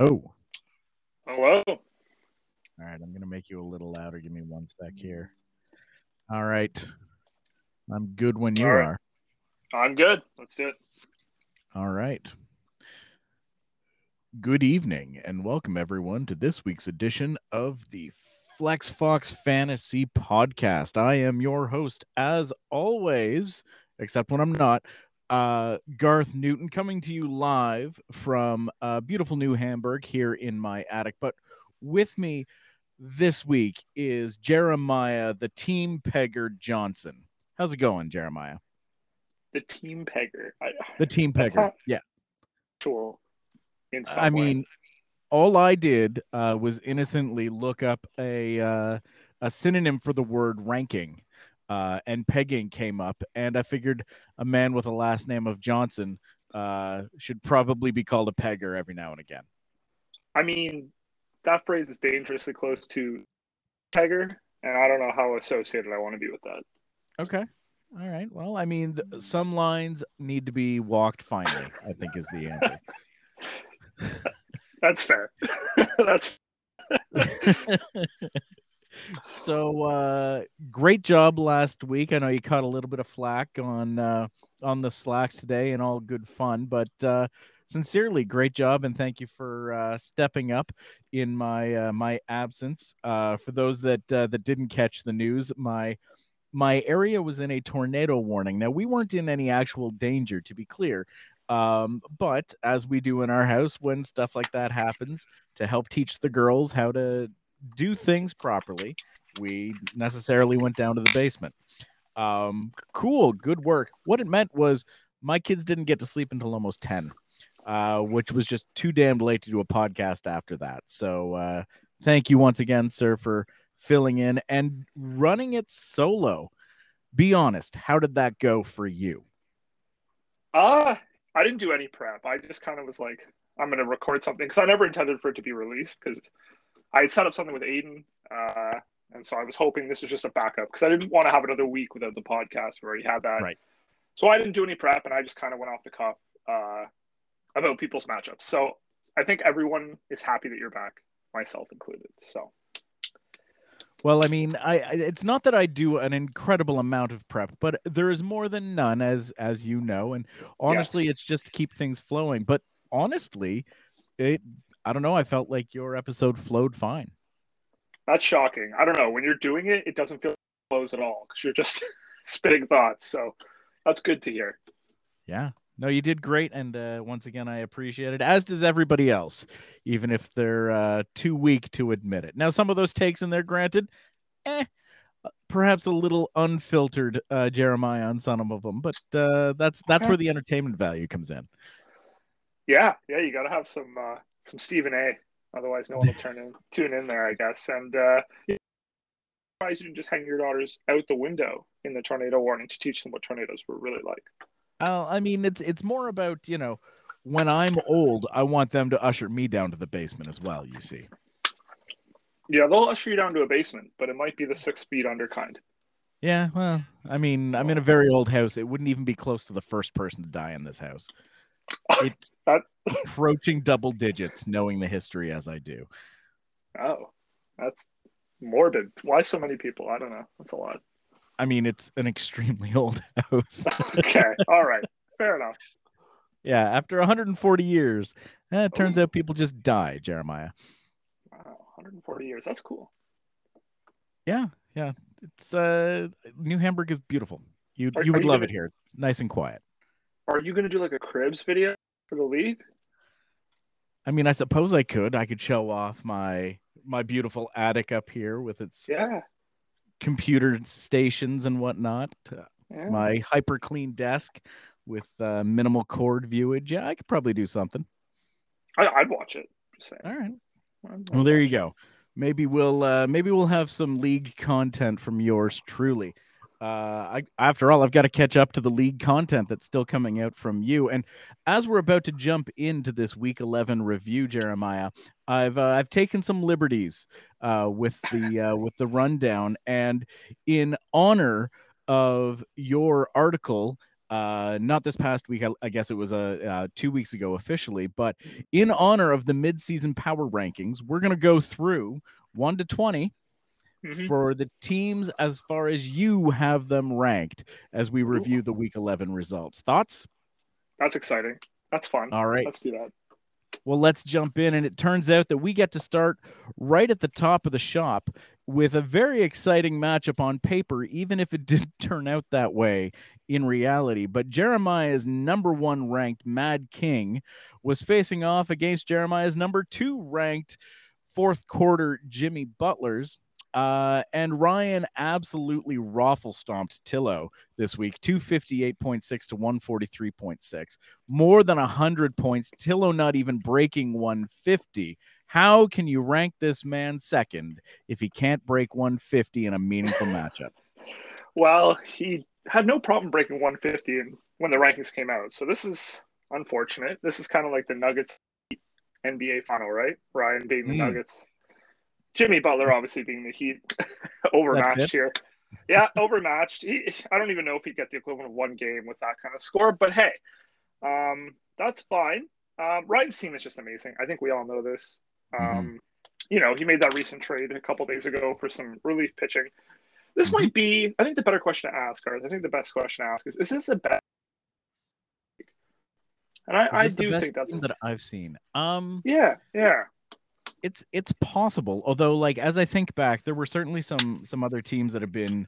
Oh, Hello. all right. I'm gonna make you a little louder. Give me one sec here. All right. I'm good when you right. are. I'm good. Let's do it. All right. Good evening and welcome everyone to this week's edition of the Flex Fox Fantasy Podcast. I am your host, as always, except when I'm not, uh, Garth Newton, coming to you live from uh, beautiful New Hamburg here in my attic. But with me this week is Jeremiah, the Team Pegger Johnson. How's it going, Jeremiah? The team pegger. I, The Team Pegger. Yeah. Sure. I way. mean, all I did uh, was innocently look up a uh, a synonym for the word ranking, uh, and pegging came up, and I figured a man with a last name of Johnson uh, should probably be called a pegger every now and again. I mean, that phrase is dangerously close to pegger, and I don't know how associated I want to be with that. Okay. All right. Well, I mean, th- some lines need to be walked finely. I think is the answer. That's fair. That's so uh great job last week. I know you caught a little bit of flack on uh on the slacks today and all good fun but uh sincerely great job and thank you for uh stepping up in my uh, my absence. Uh for those that that didn't catch the news my my area was in a tornado warning. Now we weren't in any actual danger to be clear um but as we do in our house when stuff like that happens to help teach the girls how to do things properly, we necessarily went down to the basement. Um, cool, good work. What it meant was my kids didn't get to sleep until almost 10, uh, which was just too damned late to do a podcast after that. So uh, thank you once again, sir, for filling in and running it solo. Be honest, how did that go for you? uh I didn't do any prep. I just kind of was like, I'm gonna record something because I never intended for it to be released because I had set up something with Aiden, uh, and so I was hoping this was just a backup because I didn't want to have another week without the podcast where he had that. Right. So I didn't do any prep, and I just kind of went off the cuff uh, about people's matchups. So I think everyone is happy that you're back, myself included. So Well, I mean, I, I it's not that I do an incredible amount of prep, but there is more than none, as as you know. And honestly, Yes. it's just to keep things flowing. But honestly, it I don't know. I felt like your episode flowed fine. that's shocking. I don't know. When you're doing it, it doesn't feel close at all because you're just spitting thoughts. So that's good to hear. Yeah. No, you did great, and uh, once again, I appreciate it. As does everybody else, even if they're uh, too weak to admit it. Now, some of those takes in there, granted, eh, uh, perhaps a little unfiltered, uh, Jeremiah on some of them, but uh, that's that's Okay. where the entertainment value comes in. Yeah, yeah, you got to have some uh, some Stephen A. Otherwise, no one will turn in tune in there, I guess. And uh, you didn't just hang your daughters out the window in the tornado warning to teach them what tornadoes were really like. Uh, I mean, it's it's more about you know, when I'm old, I want them to usher me down to the basement as well. You see. Yeah, they'll usher you down to a basement, but it might be the six feet under kind. Yeah, well, I mean, I'm in a very old house. It wouldn't even be close to the first person to die in this house. It's approaching double digits, knowing the history as I do. Oh, that's morbid. Why so many people? I don't know. That's a lot. I mean, it's an extremely old house. Okay, all right, fair enough. yeah, after 140 years, eh, it turns out people just die, Jeremiah. Wow, 140 years. That's cool. Yeah, yeah. It's uh New Hamburg is beautiful. You you would love gonna- it here. It's nice and quiet. Are you going to do like a cribs video for the league? I mean, I suppose I could. I could show off my my beautiful attic up here with its Yeah. computer stations and whatnot. Uh, yeah. my hyper clean desk with uh, minimal cord viewage. Yeah, I could probably do something. I, I'd watch it. All right. Well, there you go. Maybe we'll uh, maybe we'll have some league content from yours truly. Uh, I, after all, I've got to catch up to the league content that's still coming out from you. And as we're about to jump into this Week 11 review, Jeremiah, I've uh, I've taken some liberties uh, with the uh, with the rundown, and in honor of your article uh, not this past week. I, I guess it was uh, uh, two weeks ago officially, but in honor of the midseason power rankings, we're going to go through one to 20 Mhm. for the teams as far as you have them ranked as we review the week 11 results. Thoughts? That's exciting. That's fun. All right. Let's do that. Well, let's jump in. And it turns out that we get to start right at the top of the shop with a very exciting matchup on paper, even if it didn't turn out that way in reality. But Jeremiah's number one ranked Mad King was facing off against Jeremiah's number two ranked fourth quarter Jimmy Butlers. Uh, and Ryan absolutely raffle stomped Tillo this week, 258.6 to 143.6 more than 100 points. Tillo not even breaking 150. How can you rank this man second if he can't break 150 in a meaningful matchup? Well, he had no problem breaking 150 in, when the rankings came out. So this is unfortunate. This is kind of like the Nuggets NBA final, right? Ryan being the Mm. Nuggets, Jimmy Butler obviously being the Heat, overmatched here. Yeah, overmatched. He, I don't even know if he'd get the equivalent of one game with that kind of score, but hey, um, that's fine. Um, Ryan's team is just amazing. I think we all know this. Um, Mhm. You know, he made that recent trade a couple days ago for some relief pitching. This Mhm. might be, I think, the better question to ask, Garth. I think the best question to ask is: Is this a best? And I, I do best think that's that I've seen. Um, yeah, yeah, it's it's possible. Although, like as I think back, there were certainly some some other teams that have been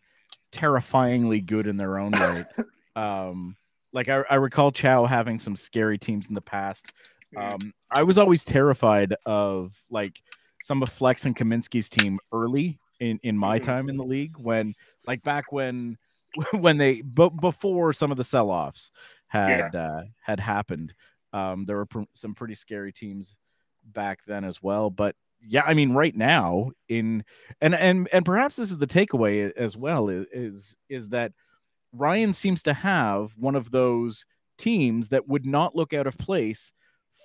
terrifyingly good in their own right. um, like I, I recall Chow having some scary teams in the past. Um, I was always terrified of like some of Flex and Kaminsky's team early in in my Mhm. time in the league when like back when when they but before some of the sell-offs had uh, had happened. Um, there were pr- some pretty scary teams back then as well. But yeah, I mean, right now in and and and perhaps this is the takeaway as well is is, that Ryan seems to have one of those teams that would not look out of place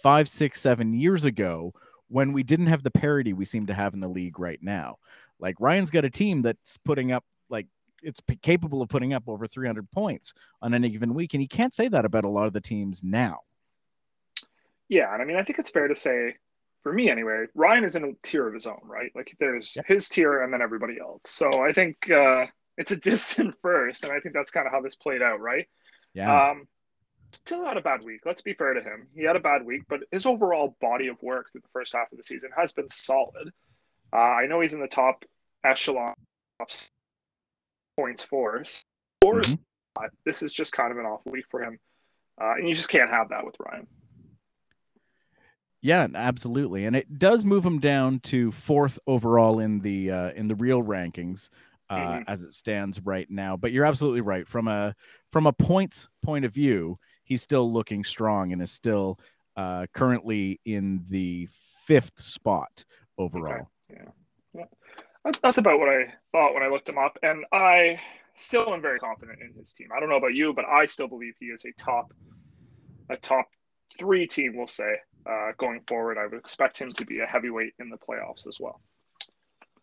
five, six, seven years ago when we didn't have the parity we seem to have in the league right now. Like Ryan's got a team that's putting up like it's capable of putting up over 300 points on any given week, and he can't say that about a lot of the teams now. yeah. And I mean, I think it's fair to say, for me anyway, Ryan is in a tier of his own, right? Like there's Yep. his tier and then everybody else. So I think uh, it's a distant first, and I think that's kind of how this played out, right? Yeah. Um, Till had a bad week. Let's be fair to him. He had a bad week, but his overall body of work through the first half of the season has been solid. Uh, I know he's in the top echelon of points for. Or Mhm. this is just kind of an off week for him, uh, and you just can't have that with Ryan. Yeah, absolutely, and it does move him down to fourth overall in the uh, in the real rankings uh, Mhm. as it stands right now. But you're absolutely right from a from a points point of view, he's still looking strong and is still uh, currently in the fifth spot overall. That's, that's about what I thought when I looked him up, and I still am very confident in his team. I don't know about you, but I still believe he is a top a top three team. We'll say uh, going forward. I would expect him to be a heavyweight in the playoffs as well.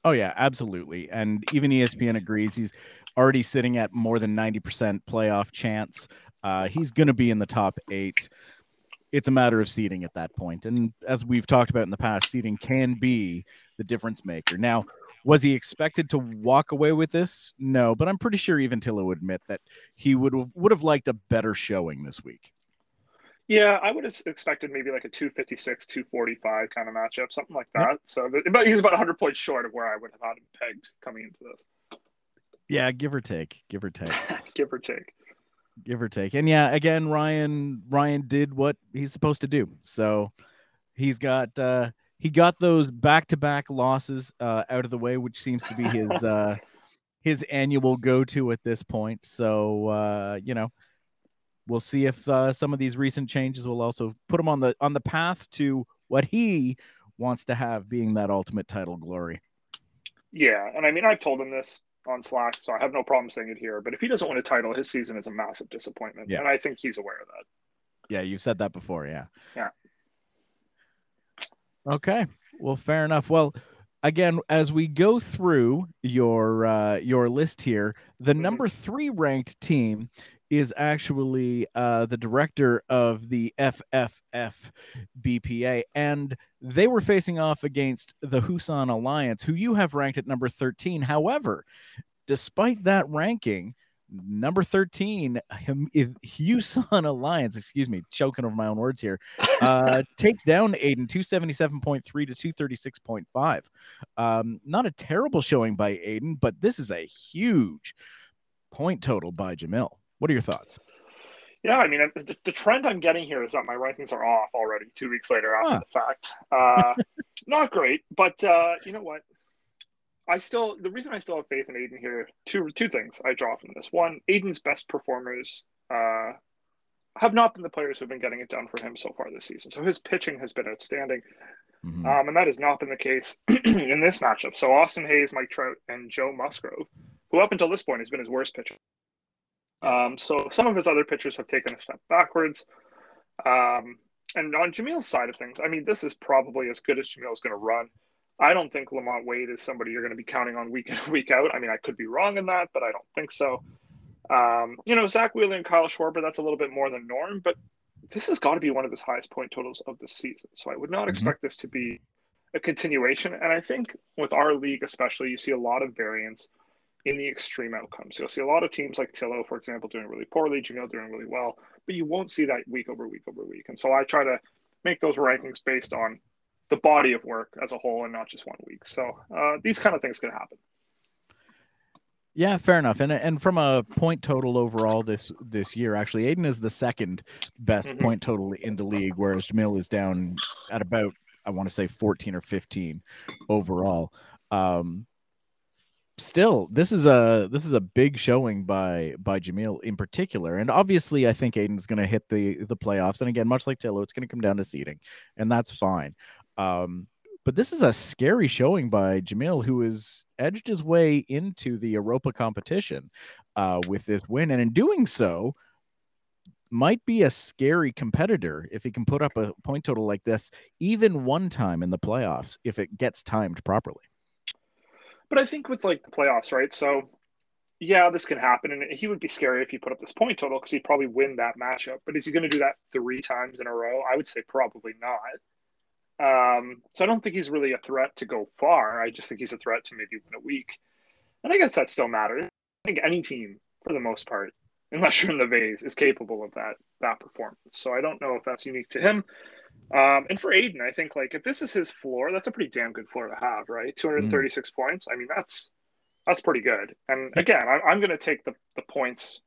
Oh yeah, absolutely. And even ESPN agrees he's already sitting at more than 90% playoff chance. Uh, he's going to be in the top 8. It's a matter of seeding at that point. And as we've talked about in the past, seeding can be the difference maker. Now, was he expected to walk away with this? No, but I'm pretty sure even Tillo would admit that he would would have liked a better showing this week. Yeah, I would have expected maybe like a 256, 245 kind of matchup, something like Yep. that. So, but he's about 100 points short of where I would have had him pegged coming into this, Yeah, give or take, give or take. give or take. give or take. And yeah, again, Ryan Ryan did what he's supposed to do. So he's got uh he got those back-to-back losses uh out of the way, which seems to be his uh his annual go-to at this point. So uh, you know, we'll see if uh, some of these recent changes will also put him on the on the path to what he wants to have being that ultimate title glory. Yeah, and I mean, I've told him this on Slack, so I have no problem saying it here. But if he doesn't win a title, his season is a massive disappointment, Yeah. and I think he's aware of that. Yeah, you've said that before. Yeah. Yeah. Okay. Well, fair enough. Well, again, as we go through your uh, your list here, the Mhm. number three ranked team is actually uh, the director of the FFF BPA, and they were facing off against the Husan Alliance, who you have ranked at number 13. However, despite that ranking, number 13 Husan Alliance, excuse me, choking over my own words here, uh, takes down Aiden 277.3 to 236.5. Um, not a terrible showing by Aiden, but this is a huge point total by Jamil. What are your thoughts? Yeah, I mean, the, the, trend I'm getting here is that my rankings are off already two weeks later after huh. the fact. Uh, not great, but uh, you know what? I still the reason I still have faith in Aiden here two two things I draw from this. One, Aiden's best performers uh, have not been the players who've been getting it done for him so far this season. So his pitching has been outstanding, mm-hmm. um, and that has not been the case in this matchup. So Austin Hays, Mike Trout, and Joe Musgrove, who up until this point has been his worst pitcher. Yes. Um, so some of his other pitchers have taken a step backwards. Um, and on Jamil's side of things, I mean, this is probably as good as Jamil's going to run. I don't think LaMonte Wade is somebody you're going to be counting on week in week out. I mean, I could be wrong in that, but I don't think so. Um, you know, Zack Wheeler and Kyle Schwarber, that's a little bit more than norm, but this has got to be one of his highest point totals of the season. So I would not mm-hmm. expect this to be a continuation. And I think with our league, especially, you see a lot of variance in the extreme outcomes. You'll see a lot of teams like Tillo, for example, doing really poorly, Jamil doing really well, but you won't see that week over week over week. And so I try to make those rankings based on the body of work as a whole and not just one week. So uh, these kind of things can happen. Yeah, fair enough. And and from a point total overall this this year, actually, Aiden is the second best mm-hmm. point total in the league, whereas Jamil is down at about I want to say 14 or 15 overall. Um, still, this is a this is a big showing by by Jamil in particular, and obviously, I think Aiden's going to hit the the playoffs. And again, much like Tillo, it's going to come down to seeding, and that's fine. Um, but this is a scary showing by Jamil, who has edged his way into the Europa competition uh, with this win, and in doing so, might be a scary competitor if he can put up a point total like this, even one time in the playoffs, if it gets timed properly. But I think with like the playoffs, right? So, yeah, this can happen, and he would be scary if he put up this point total because he'd probably win that matchup. But is he going to do that three times in a row? I would say probably not. Um, so I don't think he's really a threat to go far. I just think he's a threat to maybe win a week. And I guess that still matters. I think any team, for the most part, unless you're in the Vase, is capable of that that performance. So I don't know if that's unique to him. Um, and for Aiden, I think like if this is his floor, that's a pretty damn good floor to have, right? 236 mm. points. I mean, that's that's pretty good. And again, I, I'm going to take the the points,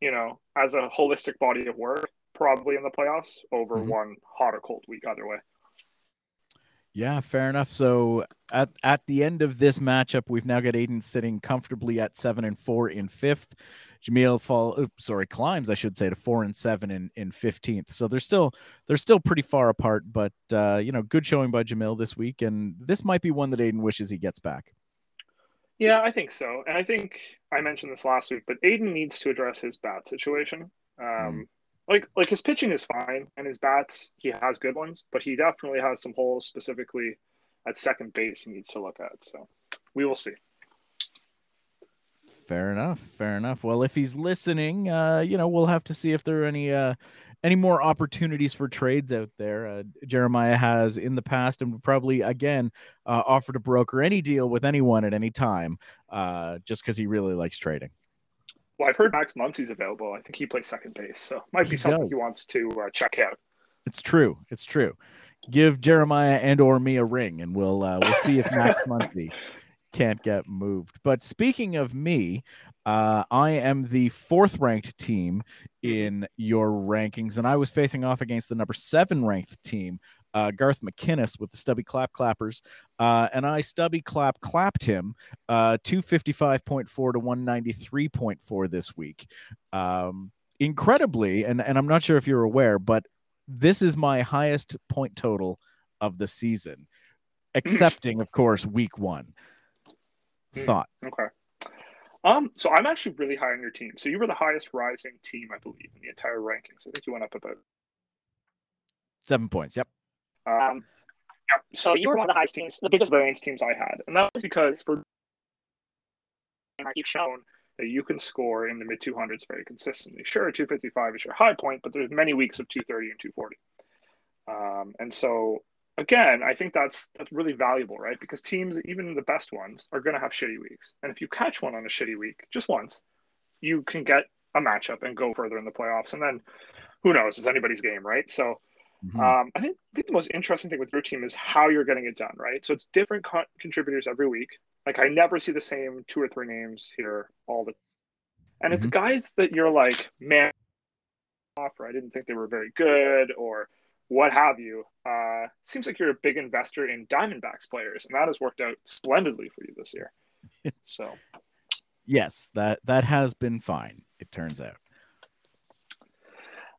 you know, as a holistic body of work, probably in the playoffs over mm-hmm. one hot or cold week either way. Yeah, fair enough. So at at the end of this matchup, we've now got Aiden sitting comfortably at seven and four in fifth. Jamil fall sorry, climbs, I should say, to four and seven in, in 15th. So they're still they're still pretty far apart, but uh, you know, good showing by Jamil this week. And this might be one that Aiden wishes he gets back. Yeah, I think so. And I think I mentioned this last week, but Aiden needs to address his bat situation. Um, mm like like his pitching is fine and his bats he has good ones, but he definitely has some holes specifically at second base he needs to look at. So we will see. Fair enough. Fair enough. Well, if he's listening, uh, you know, we'll have to see if there are any uh, any more opportunities for trades out there. Uh, Jeremiah has in the past and probably again uh, offered to broker any deal with anyone at any time, uh, just because he really likes trading. Well, I've heard Max Muncy's available. I think he plays second base, so might be something he wants to uh, check out. It's true. It's true. Give Jeremiah and or me a ring, and we'll uh, we'll see if Max Muncy can't get moved. But speaking of me, uh, I am the fourth ranked team in your rankings, and I was facing off against the number seven ranked team, uh, Garth McKinnis with the Stubby Clap Clappers, uh, and I Stubby Clap clapped him uh, 255.4 to 193.4 this week. Um, incredibly, and, and I'm not sure if you're aware, but this is my highest point total of the season, excepting, of course, week one. Hmm, Thoughts? Okay. Um, so I'm actually really high on your team. So you were the highest rising team, I believe, in the entire rankings. I think you went up about seven points. Yep. Um, yeah, so you were one of the highest teams, the biggest variance teams I had, and that was because for you've shown that you can score in the mid 200s very consistently. Sure, 255 is your high point, but there's many weeks of 230 and 240. Um, and so again, I think that's that's really valuable, right? Because teams, even the best ones, are going to have shitty weeks. And if you catch one on a shitty week just once, you can get a matchup and go further in the playoffs. And then who knows? It's anybody's game, right? So mm-hmm. um, I, think, I think the most interesting thing with your team is how you're getting it done, right? So it's different co- contributors every week. Like I never see the same two or three names here all the and mm-hmm. it's guys that you're like, man, offer. I didn't think they were very good or what have you. Uh, seems like you're a big investor in Diamondbacks players, and that has worked out splendidly for you this year. so, yes, that that has been fine. It turns out.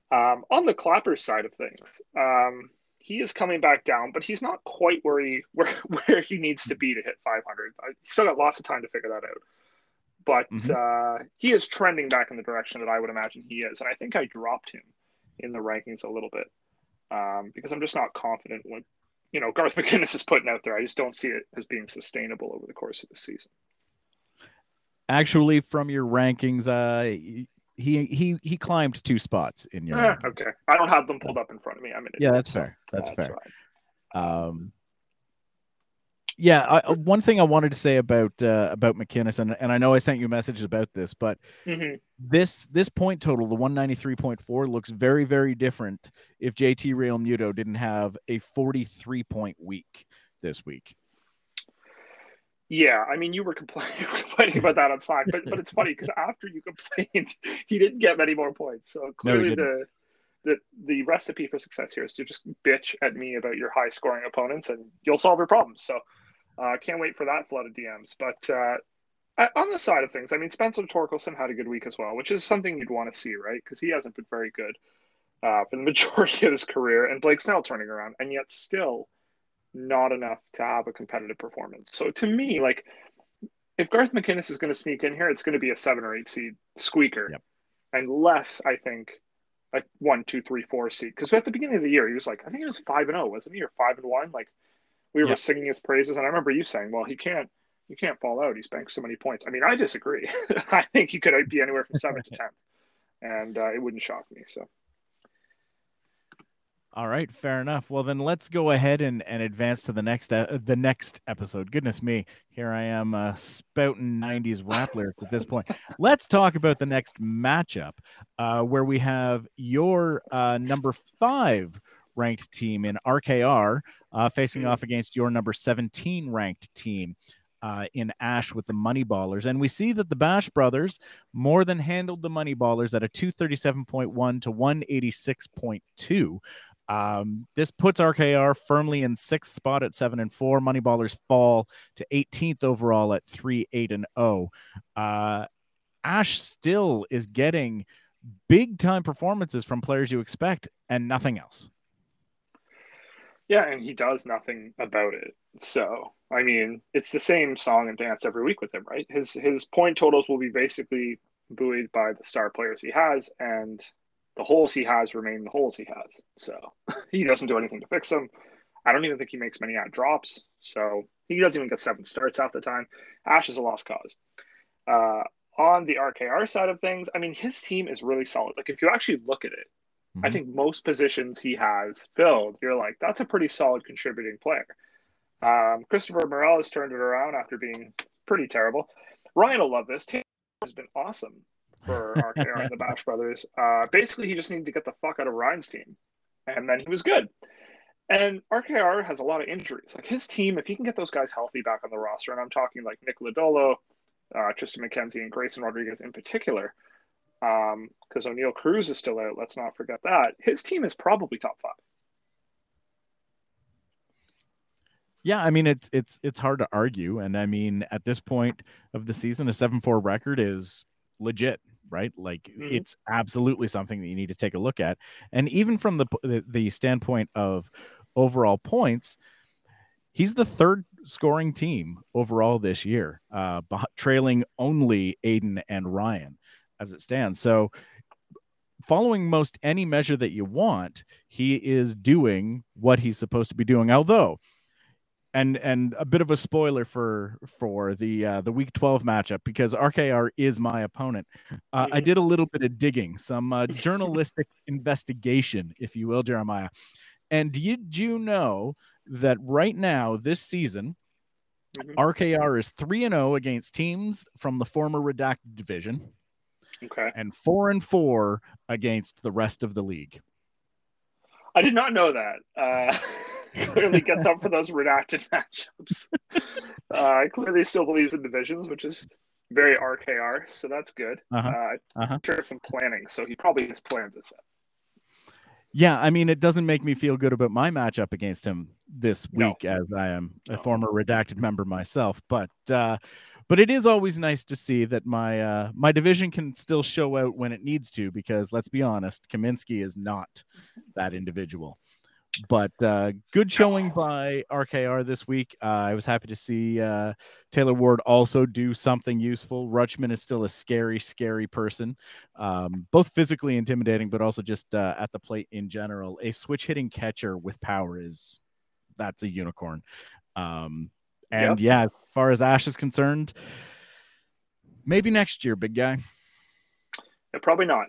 Um, on the Clapper side of things, um, he is coming back down, but he's not quite where he where where he needs to be to hit 500. He's still got lots of time to figure that out. But mm-hmm. uh, he is trending back in the direction that I would imagine he is, and I think I dropped him in the rankings a little bit um, because I'm just not confident what you know Garth McInnes is putting out there. I just don't see it as being sustainable over the course of the season. Actually, from your rankings, uh, he he he climbed two spots in your. Eh, okay, I don't have them pulled up in front of me. I'm in. Yeah, that's fair. That's, that's fair. Right. Um, yeah, I, uh, one thing I wanted to say about uh, about McInnes, and, and I know I sent you messages about this, but mm-hmm. this this point total, the one ninety three point four, looks very very different if JT Real Realmuto didn't have a forty three point week this week. Yeah, I mean, you were, complaining, you were complaining about that on Slack, but but it's funny because after you complained, he didn't get many more points. So clearly, no, the the the recipe for success here is to just bitch at me about your high scoring opponents, and you'll solve your problems. So uh, can't wait for that flood of DMs. But uh, on the side of things, I mean, Spencer Torkelson had a good week as well, which is something you'd want to see, right? Because he hasn't been very good uh, for the majority of his career, and Blake Snell turning around, and yet still not enough to have a competitive performance. So to me, like, if Garth McInnes is going to sneak in here, it's going to be a seven or eight seed squeaker, yep. unless I think a one, two, three, four seed. Because at the beginning of the year, he was like, I think it was five and zero, oh, wasn't he, or five and one? Like we were singing his praises, and I remember you saying, "Well, he can't, he can't fall out. He's banked so many points." I mean, I disagree. I think he could be anywhere from seven to ten, and uh, it wouldn't shock me. So. All right, fair enough. Well, then let's go ahead and, and advance to the next uh, the next episode. Goodness me, here I am uh, spouting '90s rap lyrics at this point. let's talk about the next matchup, uh, where we have your uh, number five ranked team in RKR uh, facing mm. off against your number 17 ranked team. Uh, in Ash with the Moneyballers. And we see that the Bash brothers more than handled the Moneyballers at a 237.1 to 186.2. Um, this puts RKR firmly in sixth spot at seven and four. Moneyballers fall to 18th overall at three, eight, and oh. Uh, Ash still is getting big time performances from players you expect and nothing else. Yeah, and he does nothing about it. So, I mean, it's the same song and dance every week with him, right? His his point totals will be basically buoyed by the star players he has, and the holes he has remain the holes he has. So he doesn't do anything to fix them. I don't even think he makes many ad drops. So he doesn't even get seven starts half the time. Ash is a lost cause. Uh, on the RKR side of things, I mean, his team is really solid. Like if you actually look at it, Mm-hmm. I think most positions he has filled, you're like, that's a pretty solid contributing player. Um, Christopher Morel has turned it around after being pretty terrible. Ryan will love this. Taylor has been awesome for RKR and the Bash Brothers. Uh, basically, he just needed to get the fuck out of Ryan's team, and then he was good. And RKR has a lot of injuries. Like his team, if he can get those guys healthy back on the roster, and I'm talking like Nick Lodolo, uh, Triston McKenzie, and Grayson Rodriguez in particular, because um, Oneil Cruz is still out. Let's not forget that. His team is probably top five. Yeah, I mean it's it's it's hard to argue, and I mean at this point of the season, a seven four record is legit, right? Like mm-hmm. it's absolutely something that you need to take a look at, and even from the the, the standpoint of overall points, he's the third scoring team overall this year, uh, trailing only Aiden and Ryan as it stands. So, following most any measure that you want, he is doing what he's supposed to be doing. Although, and and a bit of a spoiler for for the uh, the week 12 matchup because RKR is my opponent. Uh, I did a little bit of digging, some uh, journalistic investigation, if you will, Jeremiah. And did you know that right now this season. RKR is three and zero against teams from the former redacted division, Okay. and four and four against the rest of the league. I did not know that. Uh, clearly gets up for those redacted matchups. Uh, clearly still believes in divisions, which is very RKR, so that's good. Uh-huh. Uh, Uh-huh. I'm sure some planning, so he probably has planned this out. Yeah, I mean, it doesn't make me feel good about my matchup against him this No. week, as I am a No. former redacted member myself. But uh, but it is always nice to see that my uh, my division can still show out when it needs to, because let's be honest, Kaminsky is not that individual. But uh, good showing by RKR this week. Uh, I was happy to see uh, Taylor Ward also do something useful. Rutschman is still a scary, scary person um, both physically intimidating, but also just uh, at the plate in general. A switch hitting catcher with power is that's a unicorn. Um, and yeah, as far as Ash is concerned, maybe next year, big guy. Yeah, probably not.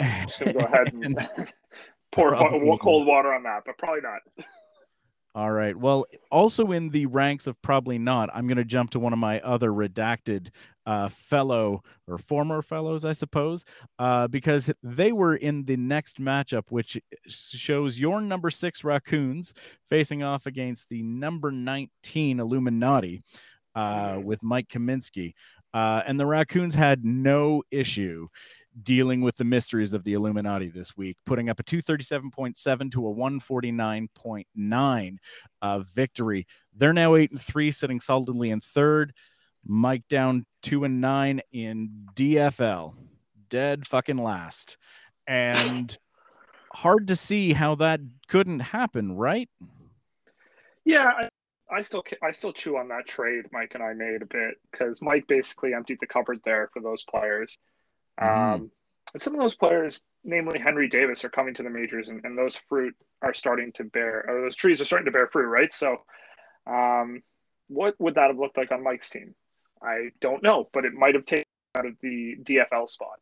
I'm just gonna go ahead and pour Probably cold water on that, but probably not. All right. Well, also in the ranks of probably not, I'm going to jump to one of my other redacted uh, fellow or former fellows, I suppose, uh, because they were in the next matchup, which shows your number six Raccoons facing off against the number 19 Illuminati uh, with Mike Kaminsky. Uh, and the Raccoons had no issue dealing with the mysteries of the Illuminati this week, putting up a 237.7 to a 149.9 uh, victory. They're now eight and three, sitting solidly in third. Mike down two and nine in DFL, dead fucking last. And hard to see how that couldn't happen, right? Yeah, I, I still I still chew on that trade Mike and I made a bit because Mike basically emptied the cupboard there for those players. Mhm. Um, and some of those players, namely Henry Davis, are coming to the majors, and, and those fruit are starting to bear, or those trees are starting to bear fruit, right? So, um, what would that have looked like on Mike's team? I don't know, but it might have taken out of the DFL spot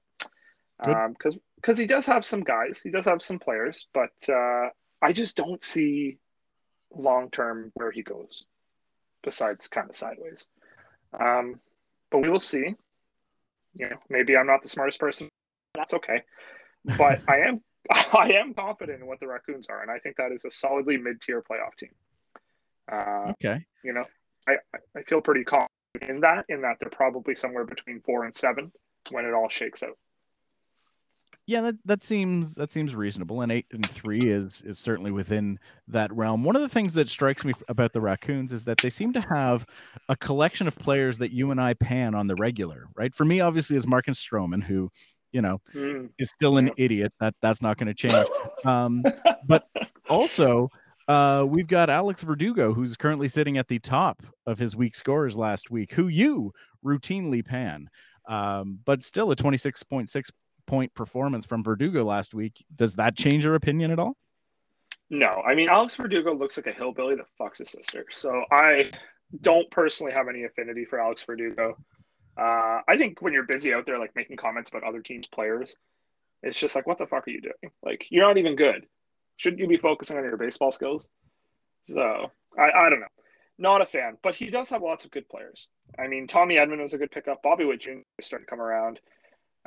because because he does have some guys, he does have some players, but uh, I just don't see long term where he goes. Besides, kind of sideways. Um, but we will see. You know, maybe I'm not the smartest person. That's okay. But I am I am confident in what the Raccoons are, and I think that is a solidly mid tier playoff team. Uh, Okay. you know, I, I- I feel pretty confident in that, in that they're probably somewhere between four and seven when it all shakes out. Yeah, that, that seems that seems reasonable, and eight and three is is certainly within that realm. One of the things that strikes me about the Raccoons is that they seem to have a collection of players that you and I pan on the regular, right? For me, obviously, is Marcus Stroman, who, you know, Mm. is still an idiot. That that's not going to change. Um, but also, uh, we've got Alex Verdugo, who's currently sitting at the top of his week scores last week, who you routinely pan. Um, but still a 26.6 point performance from Verdugo last week. Does that change your opinion at all? No, I mean Alex Verdugo looks like a hillbilly that fucks his sister. So I don't personally have any affinity for Alex Verdugo. Uh, I think when you're busy out there, like making comments about other teams' players, it's just like, what the fuck are you doing? Like, you're not even good. Shouldn't you be focusing on your baseball skills? So I, I don't know. Not a fan, but he does have lots of good players. I mean, Tommy Edman was a good pickup. Bobby Witt Jr. is starting to come around.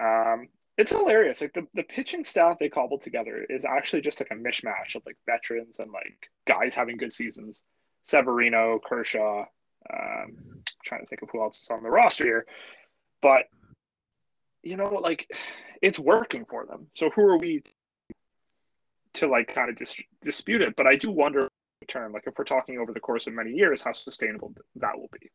Um, it's hilarious. Like the, the pitching staff they cobbled together is actually just like a mishmash of like veterans and like guys having good seasons. Severino, Kershaw. Um, trying to think of who else is on the roster here, but you know, like it's working for them. So who are we to like kind of dis- dispute it? But I do wonder term, like if we're talking over the course of many years, how sustainable that will be.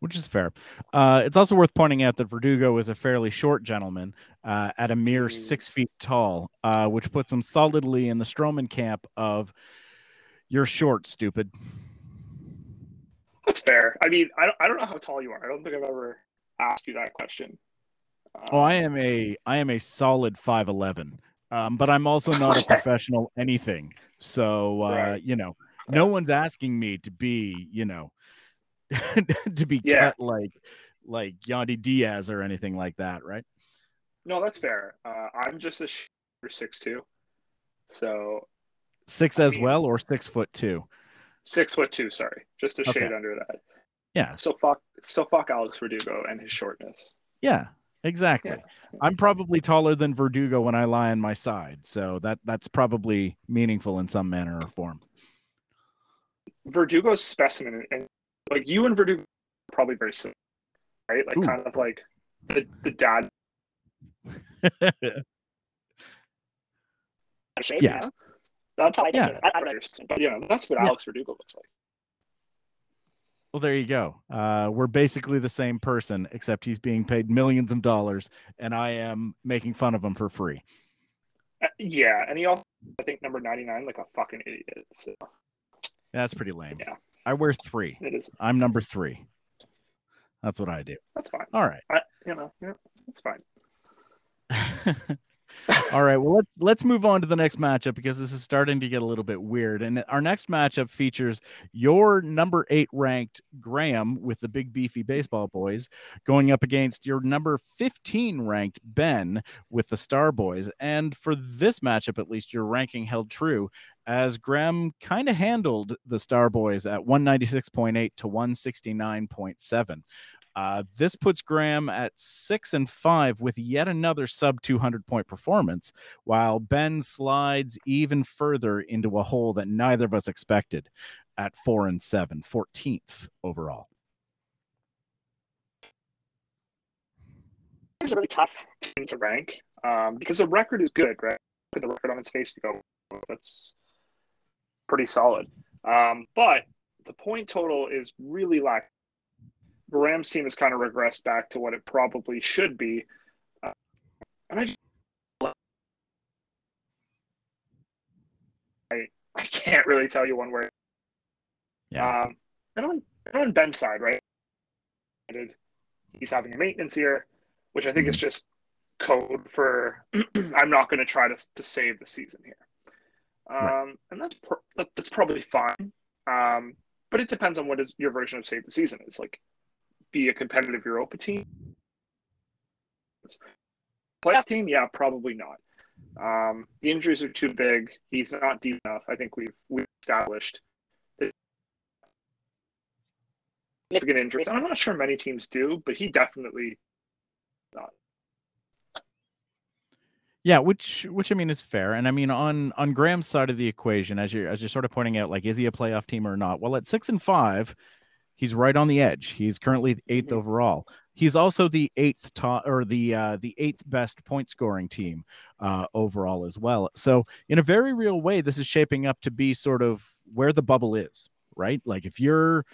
Which is fair. Uh, it's also worth pointing out that Verdugo is a fairly short gentleman uh, at a mere Mm. six feet tall, uh, which puts him solidly in the Stroman camp of you're short, stupid. That's fair. I mean, I don't, I don't know how tall you are. I don't think I've ever asked you that question. Oh, I Um, am a I am a solid five eleven. Um, but I'm also not a professional anything. So uh, Right. you know, no one's asking me to be, you know, to be Yeah. cut like like Yandy Diaz or anything like that, right? No, that's fair. Uh, I'm just a sh- six two, so Six I as mean- well, or six foot two. six foot two. Sorry, just a Okay. shade under that. Yeah, So fuck, so fuck Alex Verdugo and his shortness. yeah, exactly. Yeah. I'm probably taller than Verdugo when I lie on my side, so that that's probably meaningful in some manner or form. Verdugo's specimen, and like you and Verdugo, are probably very similar, right? Like Ooh. kind of like the the dad shape. Yeah. you know? that's how I. Yeah. it. I, I but you know, that's what Yeah. Alex Verdugo looks like. Well, there you go. Uh, we're basically the same person, except he's being paid millions of dollars, and I am making fun of him for free. Uh, yeah, and he also, I think, number ninety nine, like a fucking idiot. So That's pretty lame. Yeah. I wear three. it is. I'm number three. That's what I do. That's fine. All right. I, you know, yeah, that's fine. All right. Well, let's let's move on to the next matchup because this is starting to get a little bit weird. And our next matchup features your number eight ranked Graham with the big beefy baseball boys going up against your number 15 ranked Ben with the Star Boys. And for this matchup, at least, your ranking held true as Graham kind of handled the Star Boys at 196.8 to 169.7. Uh, this puts Graham at six and five with yet another sub 200 point performance, while Ben slides even further into a hole that neither of us expected at four and seven, 14th overall. It's really tough to rank um, because the record is good, right? Look at the record on its face to go. That's pretty solid. Um, but the point total is really lack. The Rams team has kind of regressed back to what it probably should be. Uh, and I, just, I, I can't really tell you one way. Yeah. Um, and on, and on Ben's side, right? He's having a maintenance year, which I think is just code for I'm not going to try to to save the season here. Um, Right. and that's pr- that, that's probably fine. Um, but it depends on what is your version of save the season is. Like, be a competitive Europa team, playoff team, yeah, probably not. Um, the injuries are too big. He's not deep enough. I think we've we've established significant injuries. I'm not sure many teams do, but he definitely not. Yeah, which which I mean is fair, and I mean on on Graham's side of the equation, as you're as you're sort of pointing out, like is he a playoff team or not? Well, at six and five, he's right on the edge. He's currently 8th Mhm. overall. He's also the eighth top or the uh, the eighth best point scoring team uh, overall as well. So in a very real way, this is shaping up to be sort of where the bubble is, right? Like if you're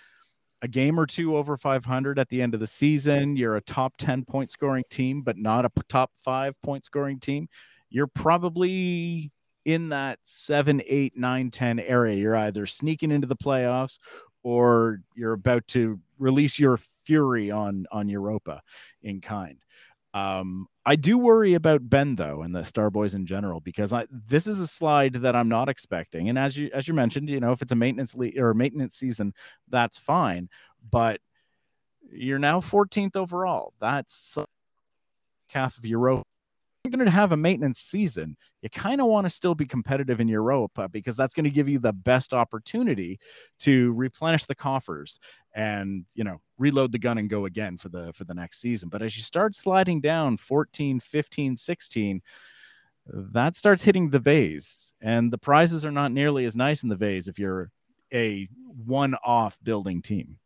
a game or two over 500 at the end of the season, you're a top 10 point scoring team, but not a top five point scoring team, you're probably in that seven, eight, nine, 10 area. You're either sneaking into the playoffs or you're about to release your fury on on Europa in kind. Um, I do worry about Ben though, and the Star Boys in general, because I this is a slide that I'm not expecting. And as you as you mentioned, you know, if it's a maintenance le- or maintenance season, that's fine. But you're now 14th overall. That's half of Europa. You're going to have a maintenance season. You kind of want to still be competitive in Europa because that's going to give you the best opportunity to replenish the coffers and you know reload the gun and go again for the for the next season. But as you start sliding down 14, 15, 16, that starts hitting the vase, and the prizes are not nearly as nice in the vase if you're a one-off building team.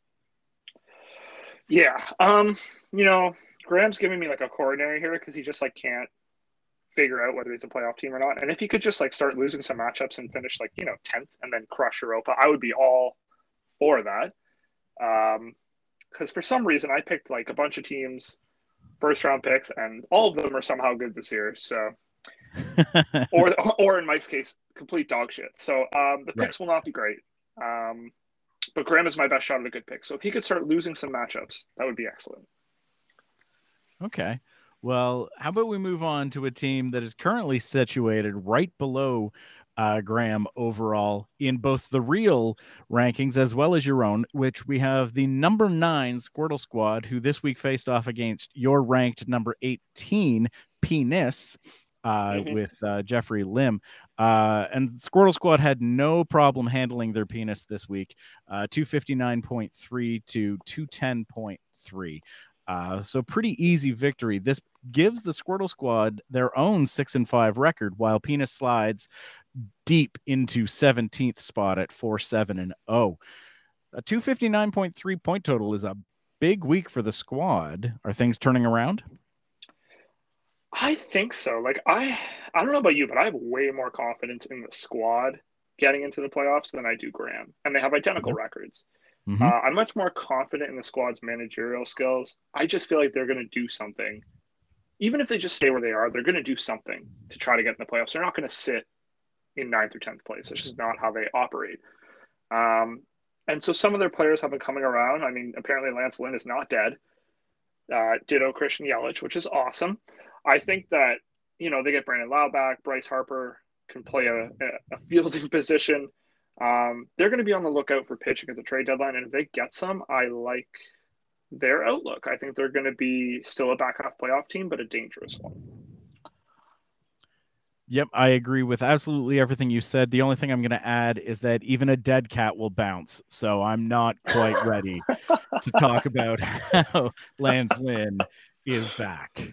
Yeah. Um, you know, Graham's giving me like a coronary here because he just like can't figure out whether he's a playoff team or not. And if he could just like start losing some matchups and finish like, you know, 10th and then crush Europa, I would be all for that. Um, because for some reason I picked like a bunch of teams, first round picks, and all of them are somehow good this year. So, or or in Mike's case, complete dog shit. So um, the picks will not be great. Um, but Graham is my best shot at a good pick. So if he could start losing some matchups, that would be excellent. Okay. Well, how about we move on to a team that is currently situated right below uh, Graham overall in both the real rankings as well as your own, which we have the number nine Squirtle Squad, who this week faced off against your ranked number 18, Penis. Uh, mm-hmm. With uh, Jeffrey Lim. Uh, and Squirtle Squad had no problem handling their penis this week, uh, 259.3 to 210.3. Uh, so pretty easy victory. This gives the Squirtle Squad their own six and five record, while Penis slides deep into 17th spot at four seven and zero. Oh. A 259.3 point total is a big week for the squad. Are things turning around? I think so. Like I, I don't know about you, but I have way more confidence in the squad getting into the playoffs than I do Graham, and they have identical mm-hmm. records. Mm-hmm. Uh, I'm much more confident in the squad's managerial skills. I just feel like they're going to do something. Even if they just stay where they are, they're going to do something to try to get in the playoffs. They're not going to sit in ninth or 10th place. It's just not how they operate. Um, and so some of their players have been coming around. I mean, apparently Lance Lynn is not dead. Uh, ditto Christian Yelich, which is awesome. I think that, you know, they get Brandon Lowe back. Bryce Harper can play a, a fielding position. Um, they're going to be on the lookout for pitching at the trade deadline, and if they get some, I like their outlook. I think they're going to be still a back half playoff team, but a dangerous one. Yep, I agree with absolutely everything you said. The only thing I'm going to add is that even a dead cat will bounce. So I'm not quite ready to talk about how Lance Lynn is back.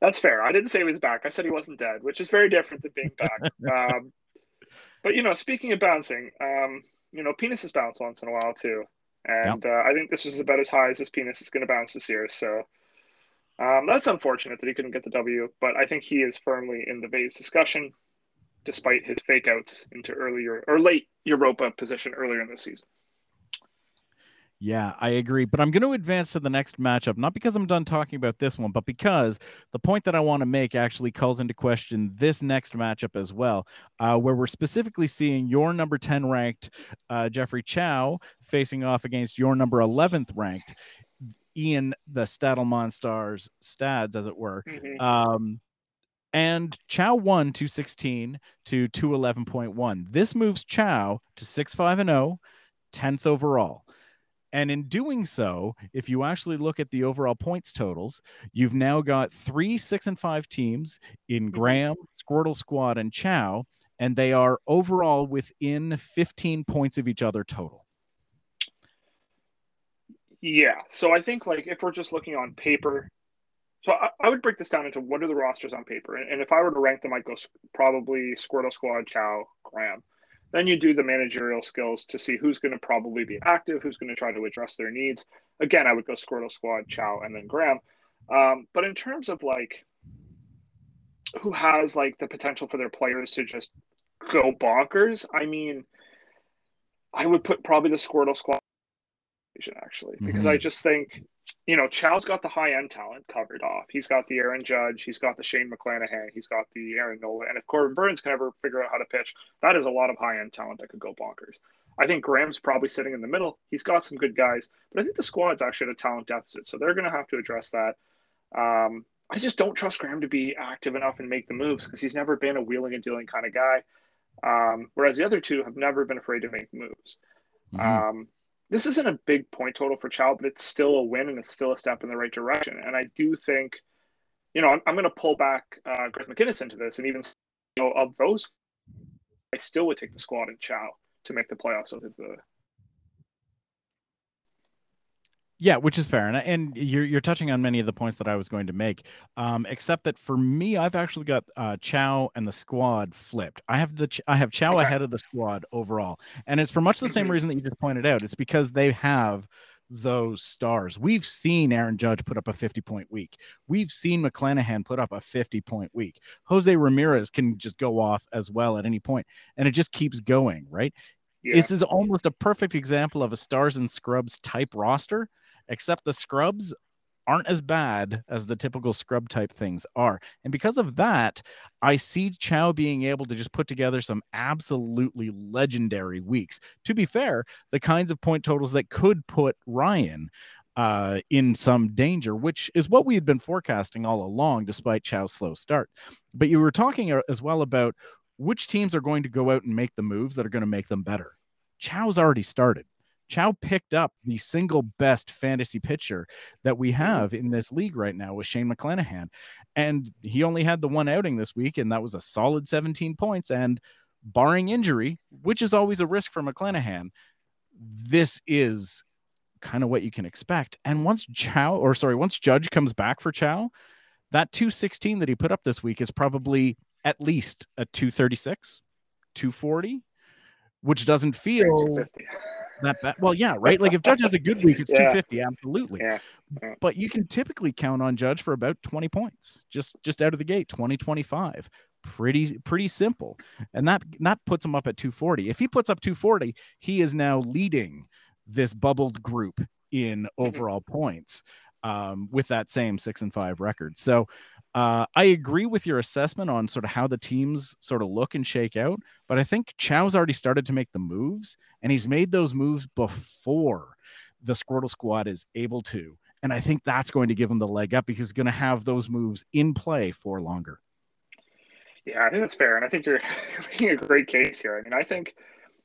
That's fair. I didn't say he was back. I said he wasn't dead, which is very different than being back. Um, but you know, speaking of bouncing, um, you know, penises bounce once in a while too, and yep. uh, I think this is about as high as his penis is going to bounce this year. So um, that's unfortunate that he couldn't get the W, but I think he is firmly in the Vase discussion, despite his fake outs into earlier or late Europa position earlier in the season. Yeah, I agree. But I'm going to advance to the next matchup, not because I'm done talking about this one, but because the point that I want to make actually calls into question this next matchup as well, uh, where we're specifically seeing your number 10 ranked uh, Jeffrey Chow facing off against your number 11th ranked Ian, the Stadelmon Stars Stads, as it were. Mm-hmm. Um, and Chow won 216 to 211.1. This moves Chow to 6 5 and 0, 10th overall. And in doing so, if you actually look at the overall points totals, you've now got three six and five teams in mm-hmm. Graham, Squirtle Squad, and Chow, and they are overall within 15 points of each other total. Yeah. So I think like if we're just looking on paper, so I, I would break this down into what are the rosters on paper, and, and if I were to rank them, I'd go probably Squirtle Squad, Chow, Graham. Then you do the managerial skills to see who's going to probably be active, who's going to try to address their needs. Again, I would go Squirtle Squad, Chow, and then Graham. Um, but in terms of like who has like the potential for their players to just go bonkers, I mean, I would put probably the Squirtle Squad actually because mm-hmm. I just think you know, Chow's got the high end talent covered off. He's got the Aaron Judge, he's got the Shane McClanahan, he's got the Aaron Nola. And if Corbin Burnes can ever figure out how to pitch, that is a lot of high end talent that could go bonkers. I think Graham's probably sitting in the middle. He's got some good guys, but I think the squad's actually at a talent deficit. So they're going to have to address that. Um, I just don't trust Graham to be active enough and make the moves because he's never been a wheeling and dealing kind of guy. Um, whereas the other two have never been afraid to make moves. Mm-hmm. Um, this isn't a big point total for Chow, but it's still a win and it's still a step in the right direction. And I do think, you know, I'm, I'm going to pull back uh, Greg McInnes into this, and even you know, of those, I still would take the squad and Chow to make the playoffs over the Yeah, which is fair, and and you're you're touching on many of the points that I was going to make. Um, except that for me, I've actually got uh, Chow and the squad flipped. I have the Ch- I have Chow okay. ahead of the squad overall, and it's for much the same mm-hmm. reason that you just pointed out. It's because they have those stars. We've seen Aaron Judge put up a 50 point week. We've seen McClanahan put up a 50 point week. Jose Ramirez can just go off as well at any point, and it just keeps going, right? Yeah. This is almost a perfect example of a stars and scrubs type roster except the scrubs aren't as bad as the typical scrub type things are. And because of that, I see Chow being able to just put together some absolutely legendary weeks. To be fair, the kinds of point totals that could put Ryan uh, in some danger, which is what we had been forecasting all along, despite Chow's slow start. But you were talking uh, as well about which teams are going to go out and make the moves that are going to make them better? Chow's already started. Chow picked up the single best fantasy pitcher that we mm-hmm. have in this league right now with Shane McClanahan. And he only had the one outing this week, and that was a solid 17 points. And barring injury, which is always a risk for McClanahan, this is kind of what you can expect. And once Chow, or sorry, once Judge comes back for Chow, that 216 that he put up this week is probably at least a 236, 240, which doesn't feel that bad. Well, yeah, right. Like if Judge has a good week, it's yeah. 250, absolutely. Yeah. yeah. But you can typically count on Judge for about 20 points, just just out of the gate, 20, 25. Pretty pretty simple. And that that puts him up at 240. If he puts up 240, he is now leading this bubbled group in mm-hmm. overall points um, with that same six and five record. So uh, I agree with your assessment on sort of how the teams sort of look and shake out, but I think Chow's already started to make the moves, and he's made those moves before the Squirtle Squad is able to. And I think that's going to give him the leg up because he's going to have those moves in play for longer. Yeah, I think that's fair. And I think you're making a great case here. I mean, I think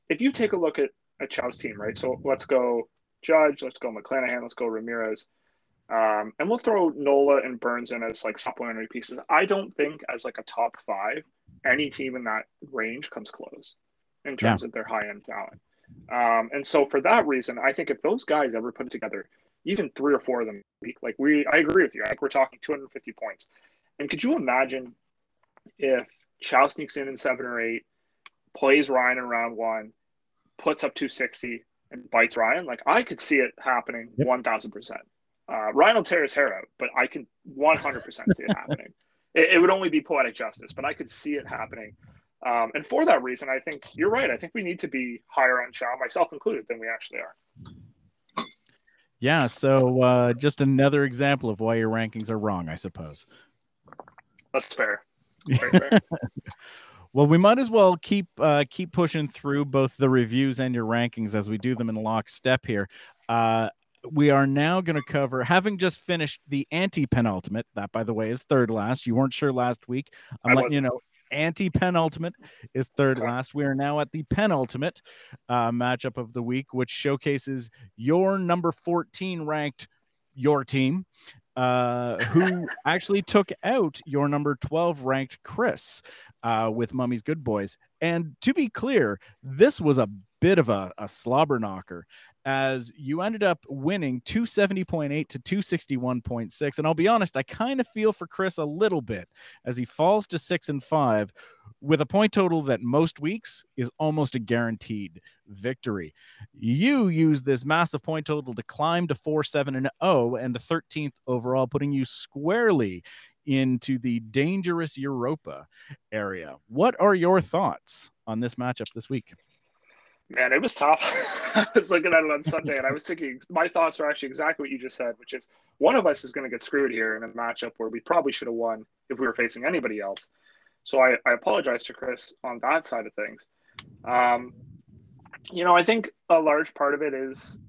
if you take a look at, at Chow's team, right? So let's go Judge, let's go McClanahan, let's go Ramirez. Um, and we'll throw Nola and Burnes in as like supplementary pieces. I don't think as like a top five, any team in that range comes close in terms yeah. of their high end talent. Um, and so for that reason, I think if those guys ever put it together, even three or four of them, like we, I agree with you. I think we're talking 250 points. And could you imagine if Chow sneaks in in seven or eight, plays Ryan in round one, puts up 260 and bites Ryan? Like I could see it happening yep. 1000%. Uh, Ryan will tear his hair out, but I can 100% see it happening. It, it, would only be poetic justice, but I could see it happening. Um, and for that reason, I think you're right. I think we need to be higher on Chow, myself included, than we actually are. Yeah. So uh, just another example of why your rankings are wrong, I suppose. That's fair. fair. well, we might as well keep uh, keep pushing through both the reviews and your rankings as we do them in lockstep here. Uh, we are now going to cover, having just finished the anti penultimate. That, by the way, is third last. You weren't sure last week. I'm I letting you know. Anti penultimate is third last. We are now at the penultimate uh, matchup of the week, which showcases your number 14 ranked your team uh, who actually took out your number 12 ranked Chris uh, with Mummy's Good Boys. And to be clear, this was a bit of a, a slobber knocker as you ended up winning 270.8 to 261.6. And I'll be honest, I kind of feel for Chris a little bit as he falls to six and five with a point total that most weeks is almost a guaranteed victory. You use this massive point total to climb to 4 7 and 0 and the 13th overall, putting you squarely into the dangerous Europa area. What are your thoughts on this matchup this week? Man, it was tough. I was looking at it on Sunday and I was thinking my thoughts are actually exactly what you just said, which is one of us is going to get screwed here in a matchup where we probably should have won if we were facing anybody else. So I, I apologize to Chris on that side of things. Um, you know, I think a large part of it is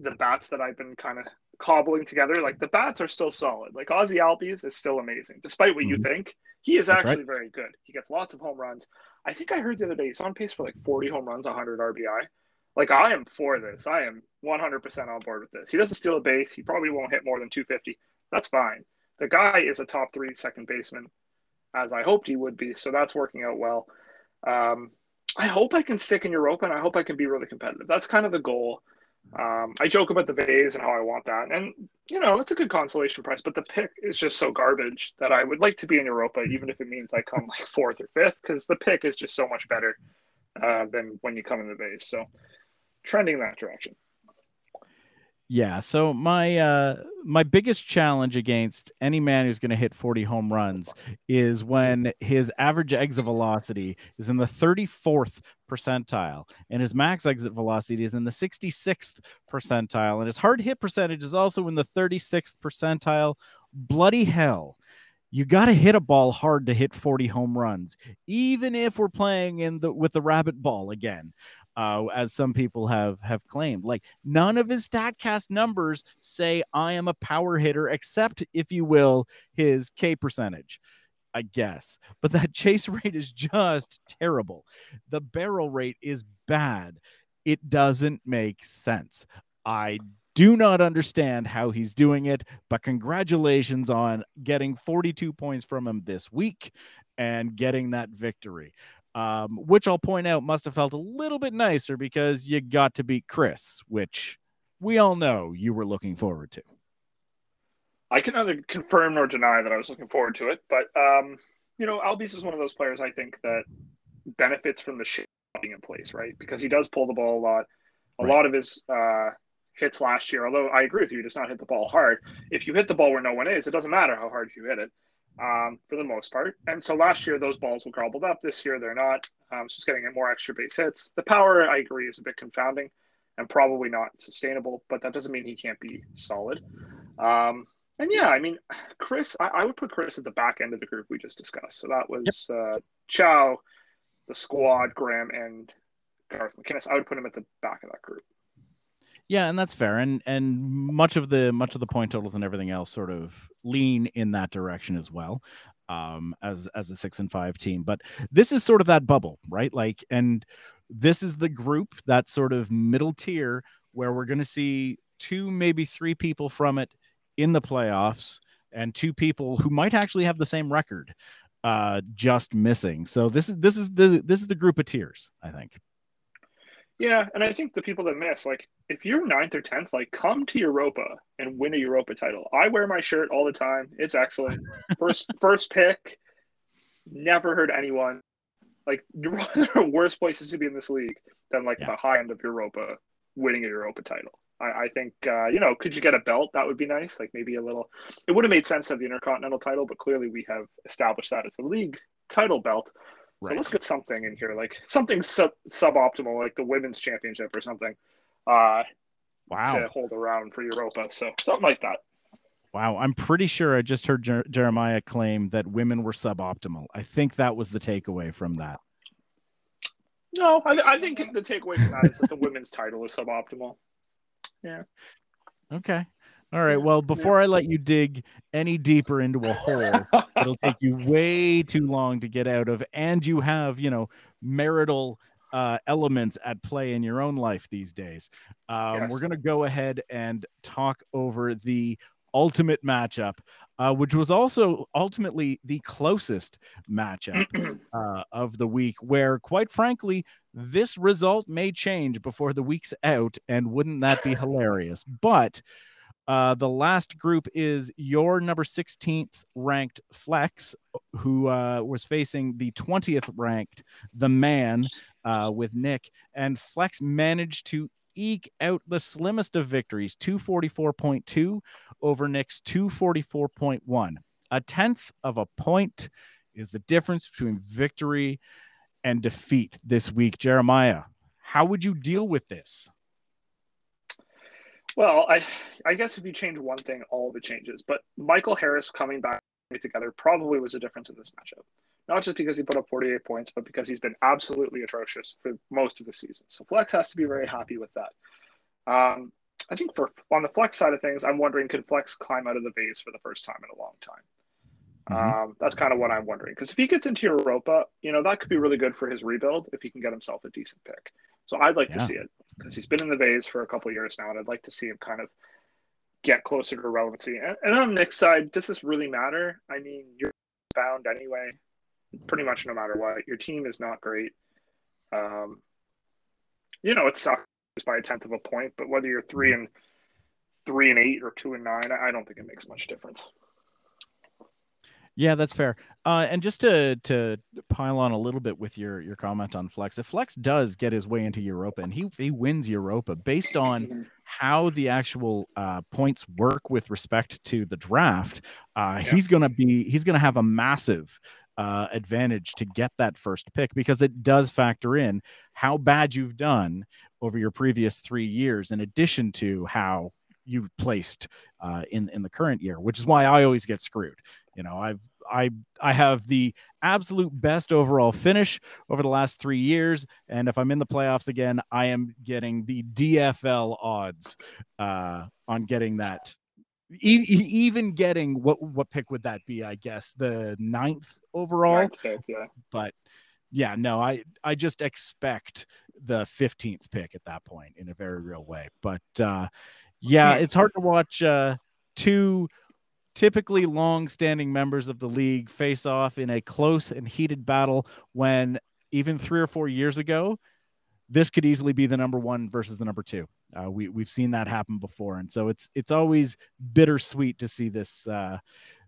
the bats that I've been kind of cobbling together. Like the bats are still solid. Like Ozzie Albies is still amazing, despite what mm-hmm. you think. He is That's actually right. very good. He gets lots of home runs. I think I heard the other day he's on pace for like 40 home runs, 100 RBI. Like I am for this. I am 100% on board with this. He doesn't steal a base. He probably won't hit more than 250. That's fine. The guy is a top three second baseman, as I hoped he would be. So that's working out well. Um, I hope I can stick in Europa and I hope I can be really competitive. That's kind of the goal. Um, I joke about the vase and how I want that, and you know it's a good consolation prize. But the pick is just so garbage that I would like to be in Europa, even if it means I come like fourth or fifth, because the pick is just so much better uh, than when you come in the vase. So trending that direction. Yeah. So my uh my biggest challenge against any man who's going to hit 40 home runs is when his average exit velocity is in the 34th percentile and his max exit velocity is in the 66th percentile and his hard hit percentage is also in the 36th percentile. Bloody hell. You got to hit a ball hard to hit 40 home runs, even if we're playing in the with the rabbit ball again uh, as some people have have claimed. Like none of his Statcast numbers say I am a power hitter, except if you will his K percentage. I guess. But that chase rate is just terrible. The barrel rate is bad. It doesn't make sense. I do not understand how he's doing it, but congratulations on getting 42 points from him this week and getting that victory. Um, which I'll point out must have felt a little bit nicer because you got to beat Chris, which we all know you were looking forward to. I can neither confirm nor deny that I was looking forward to it, but um, you know, Albies is one of those players I think that benefits from the shit being in place, right? Because he does pull the ball a lot. A right. lot of his uh, hits last year, although I agree with you, he does not hit the ball hard. If you hit the ball where no one is, it doesn't matter how hard you hit it, um, for the most part. And so last year those balls were gobbled up. This year they're not. Um, so it's getting more extra base hits. The power, I agree, is a bit confounding and probably not sustainable, but that doesn't mean he can't be solid. Um, and yeah, I mean, Chris, I, I, would put Chris at the back end of the group we just discussed. So that was yep. uh, Chow, the squad, Graham, and Garth McInnes. I would put him at the back of that group. Yeah, and that's fair. And and much of the much of the point totals and everything else sort of lean in that direction as well. Um, as as a six and five team. But this is sort of that bubble, right? Like, and this is the group that sort of middle tier where we're gonna see two, maybe three people from it in the playoffs and two people who might actually have the same record uh just missing so this is this is the this is the group of tiers i think yeah and i think the people that miss like if you're ninth or tenth like come to europa and win a europa title i wear my shirt all the time it's excellent first first pick never heard anyone like you're one of the worst places to be in this league than like yeah. the high end of europa winning a europa title I, I think uh, you know, could you get a belt? That would be nice. Like maybe a little. It would have made sense to have the Intercontinental title, but clearly we have established that it's a league title belt. Right. So let's get something in here, like something sub suboptimal, like the women's championship or something. Uh, wow. To hold around for Europa, so something like that. Wow, I'm pretty sure I just heard Jer- Jeremiah claim that women were suboptimal. I think that was the takeaway from that. No, I, I think the takeaway from that is that the women's title is suboptimal. Yeah. Okay. All right. Well, before. I let you dig any deeper into a hole, it'll take you way too long to get out of, and you have, you know, marital uh, elements at play in your own life these days. Um, yes. We're going to go ahead and talk over the ultimate matchup, uh, which was also ultimately the closest matchup uh, of the week, where, quite frankly, this result may change before the week's out. And wouldn't that be hilarious? But uh, the last group is your number 16th ranked Flex, who uh, was facing the 20th ranked The Man uh, with Nick. And Flex managed to eke out the slimmest of victories 244.2 over Nick's 244.1. A tenth of a point is the difference between victory and defeat this week. Jeremiah, how would you deal with this? Well, I I guess if you change one thing, all of it changes. But Michael Harris coming back together probably was a difference in this matchup. Not just because he put up 48 points, but because he's been absolutely atrocious for most of the season. So Flex has to be very happy with that. Um, I think for on the Flex side of things, I'm wondering could Flex climb out of the vase for the first time in a long time? Mm-hmm. Um, that's kind of what I'm wondering. Because if he gets into Europa, you know, that could be really good for his rebuild if he can get himself a decent pick. So I'd like yeah. to see it because he's been in the Vase for a couple years now, and I'd like to see him kind of get closer to relevancy. And, and on Nick's side, does this really matter? I mean, you're bound anyway, pretty much no matter what. Your team is not great. Um, you know, it sucks by a tenth of a point, but whether you're three and three and eight or two and nine, I don't think it makes much difference. Yeah, that's fair. Uh, and just to to pile on a little bit with your your comment on Flex, if Flex does get his way into Europa and he he wins Europa based on how the actual uh, points work with respect to the draft, uh, yeah. he's gonna be he's gonna have a massive uh, advantage to get that first pick because it does factor in how bad you've done over your previous three years, in addition to how you placed uh, in in the current year, which is why I always get screwed. You know, I've I I have the absolute best overall finish over the last three years, and if I'm in the playoffs again, I am getting the DFL odds uh, on getting that. E- even getting what what pick would that be? I guess the ninth overall. Pick, yeah. But yeah, no, I I just expect the 15th pick at that point in a very real way. But uh, yeah, it's hard to watch uh, two typically long-standing members of the league face off in a close and heated battle when even three or four years ago this could easily be the number one versus the number two. Uh, we we've seen that happen before, and so it's it's always bittersweet to see this uh,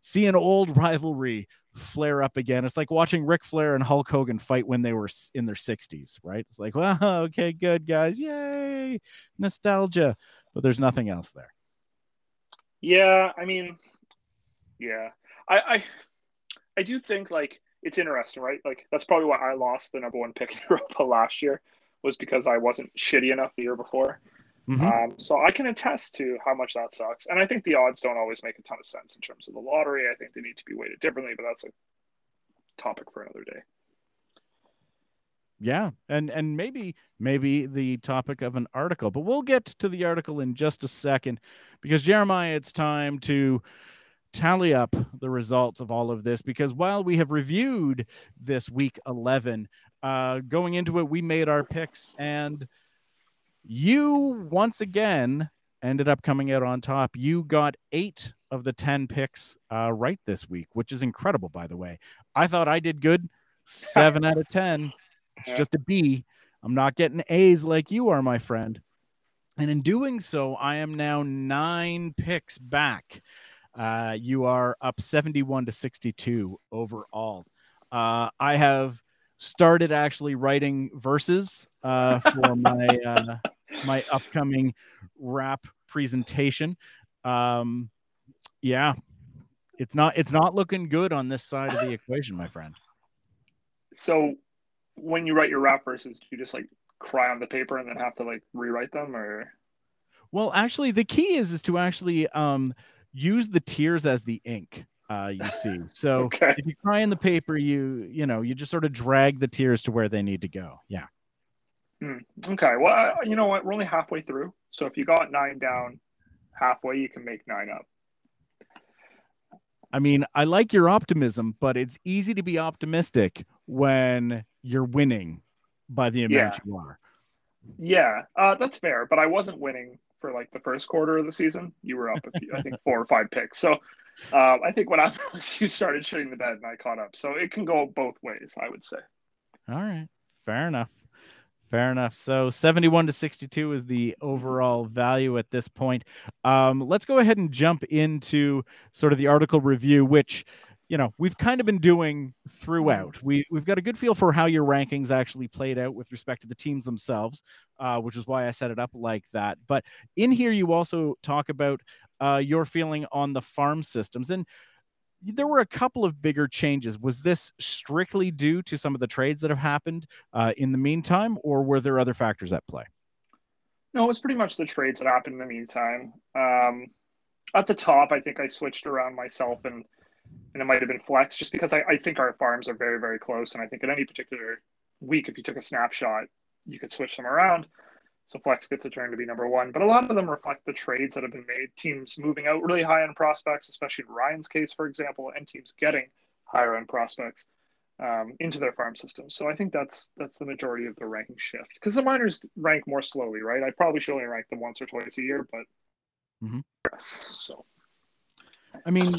see an old rivalry flare up again. It's like watching Ric Flair and Hulk Hogan fight when they were in their 60s, right? It's like, well, okay, good guys, yay, nostalgia, but there's nothing else there. Yeah, I mean, yeah, I I, I do think like it's interesting, right? Like that's probably why I lost the number one pick in Europa last year was because I wasn't shitty enough the year before. Mm-hmm. Um, so I can attest to how much that sucks. And I think the odds don't always make a ton of sense in terms of the lottery. I think they need to be weighted differently, but that's a topic for another day. Yeah, and and maybe maybe the topic of an article, but we'll get to the article in just a second because Jeremiah, it's time to tally up the results of all of this because while we have reviewed this week 11 uh, going into it, we made our picks, and you once again ended up coming out on top. You got eight of the 10 picks uh, right this week, which is incredible, by the way. I thought I did good. Seven out of 10. It's just a B. I'm not getting A's like you are, my friend. And in doing so, I am now nine picks back. Uh, you are up 71 to 62 overall. Uh, I have started actually writing verses uh, for my uh, my upcoming rap presentation. Um, yeah, it's not it's not looking good on this side of the equation, my friend. So, when you write your rap verses, do you just like cry on the paper and then have to like rewrite them, or? Well, actually, the key is is to actually um, use the tears as the ink uh, you see. So okay. if you cry in the paper, you you know you just sort of drag the tears to where they need to go. Yeah. Mm, okay. Well, you know what? We're only halfway through. So if you got nine down halfway, you can make nine up. I mean, I like your optimism, but it's easy to be optimistic when you're winning by the amount yeah. you are. Yeah, uh, that's fair. But I wasn't winning for like the first quarter of the season. You were up, few, I think, four or five picks. So um, I think what happened was you started shitting the bed and I caught up. So it can go both ways, I would say. All right. Fair enough. Fair enough. So 71 to 62 is the overall value at this point. Um, let's go ahead and jump into sort of the article review, which you know we've kind of been doing throughout. We we've got a good feel for how your rankings actually played out with respect to the teams themselves, uh, which is why I set it up like that. But in here, you also talk about uh, your feeling on the farm systems. And there were a couple of bigger changes. Was this strictly due to some of the trades that have happened uh, in the meantime, or were there other factors at play? No, it was pretty much the trades that happened in the meantime. Um, at the top, I think I switched around myself and and it might have been flex just because I, I think our farms are very, very close. And I think at any particular week, if you took a snapshot, you could switch them around. So Flex gets a turn to be number one. But a lot of them reflect the trades that have been made. Teams moving out really high end prospects, especially in Ryan's case, for example, and teams getting higher end prospects um, into their farm system. So I think that's that's the majority of the ranking shift. Because the minors rank more slowly, right? I probably should only rank them once or twice a year, but mm-hmm. yes. So I mean,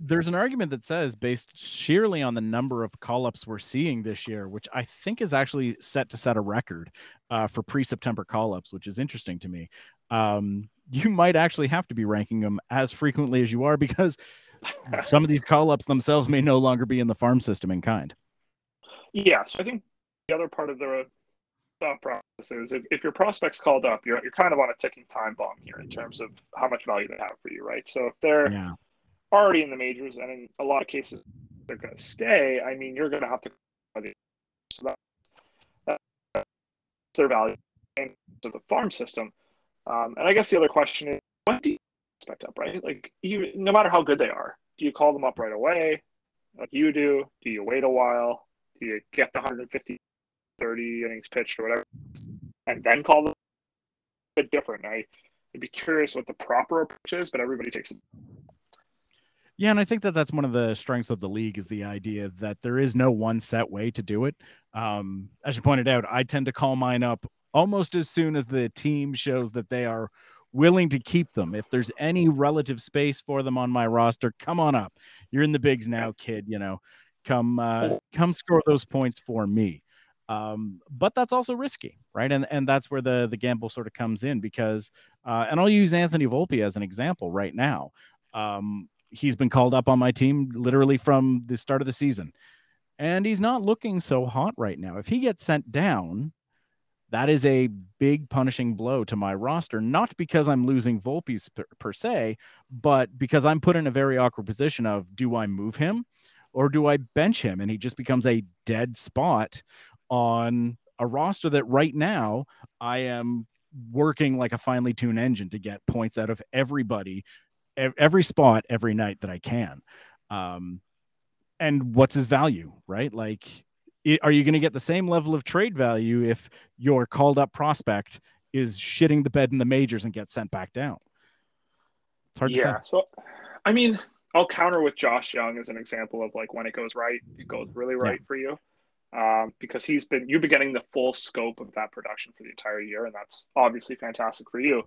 there's an argument that says, based sheerly on the number of call ups we're seeing this year, which I think is actually set to set a record uh, for pre September call ups, which is interesting to me. Um, you might actually have to be ranking them as frequently as you are because some of these call ups themselves may no longer be in the farm system in kind. Yeah. So I think the other part of the thought process is if, if your prospect's called up, you're, you're kind of on a ticking time bomb here in terms of how much value they have for you, right? So if they're yeah. already in the majors and in a lot of cases they're going to stay, I mean, you're going to have to. So that's, that's their value to the farm system. Um, and I guess the other question is, when do you expect up, right? Like, you, no matter how good they are, do you call them up right away, like you do? Do you wait a while? Do you get the 150 30 innings pitched or whatever, and then call them a bit different. I, would be curious what the proper approach is, but everybody takes it. Yeah, and I think that that's one of the strengths of the league is the idea that there is no one set way to do it. Um, as you pointed out, I tend to call mine up almost as soon as the team shows that they are willing to keep them. If there's any relative space for them on my roster, come on up. You're in the bigs now, kid. You know, come uh, come score those points for me. Um, but that's also risky, right? And and that's where the the gamble sort of comes in because, uh, and I'll use Anthony Volpe as an example right now. Um, he's been called up on my team literally from the start of the season, and he's not looking so hot right now. If he gets sent down, that is a big punishing blow to my roster, not because I'm losing Volpe per, per, se, but because I'm put in a very awkward position of do I move him or do I bench him? And he just becomes a dead spot on a roster that right now I am working like a finely tuned engine to get points out of everybody, every spot, every night that I can. Um, and what's his value, right? Like are you going to get the same level of trade value if your called up prospect is shitting the bed in the majors and gets sent back down? It's hard yeah, to say. So, I mean, I'll counter with Josh Jung as an example of like when it goes right, it goes really right yeah. for you. Um, because he's been you've been getting the full scope of that production for the entire year, and that's obviously fantastic for you.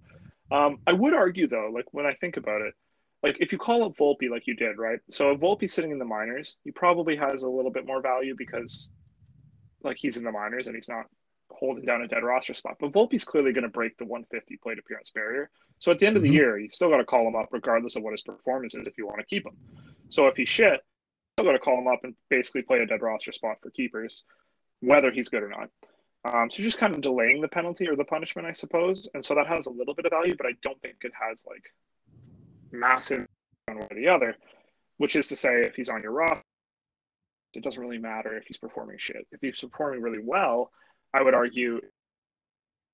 Um, I would argue though, like when I think about it, like if you call up Volpe like you did, right? So if Volpe sitting in the minors, he probably has a little bit more value because like he's in the minors and he's not holding down a dead roster spot. But Volpe's clearly going to break the 150 plate appearance barrier. So at the end of the mm-hmm. year, you still got to call him up regardless of what his performance is if you want to keep him. So if he's shit, still got to call him up and basically play a dead roster spot for keepers, whether he's good or not. Um, so just kind of delaying the penalty or the punishment, I suppose. And so that has a little bit of value, but I don't think it has like massive one way or the other. Which is to say, if he's on your roster, it doesn't really matter if he's performing shit. If he's performing really well, I would argue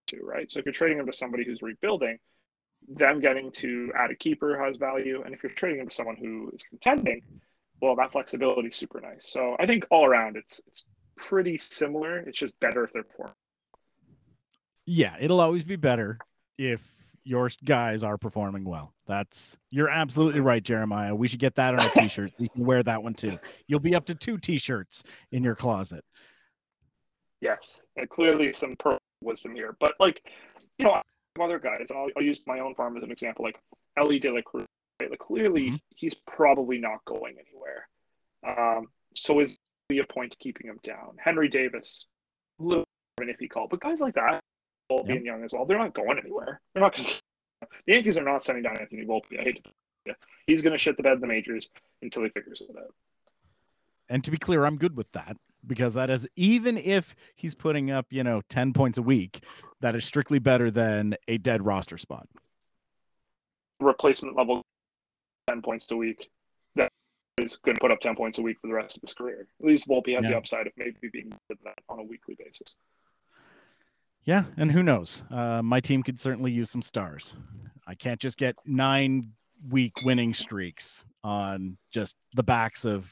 to right. So if you're trading him to somebody who's rebuilding, them getting to add a keeper has value, and if you're trading him to someone who is contending, well, that flexibility is super nice. So I think all around, it's it's pretty similar. It's just better if they're performing. Yeah, it'll always be better if your guys are performing well. That's you're absolutely right, Jeremiah. We should get that on a t-shirt. you can wear that one too. You'll be up to two t-shirts in your closet. Yes, and clearly some pearl wisdom here, but like you know, other guys. I'll, I'll, use my own farm as an example, like Elly De La Cruz. Right? Like clearly, mm-hmm. he's probably not going anywhere. Um, so is be a point keeping him down. Henry Davis, a little of an iffy call, but guys like that, Volpe yep. and Jung as well, they're not going anywhere. They're not going. The Yankees are not sending down Anthony Volpe. I hate to. Yeah. He's going to shit the bed in the majors until he figures it out. And to be clear, I'm good with that because that is even if he's putting up, you know, 10 points a week, that is strictly better than a dead roster spot. Replacement level 10 points a week. That is going to put up 10 points a week for the rest of his career. At least Volpe has yeah. the upside of maybe being that on a weekly basis. Yeah, and who knows? Uh, my team could certainly use some stars. I can't just get nine week winning streaks on just the backs of,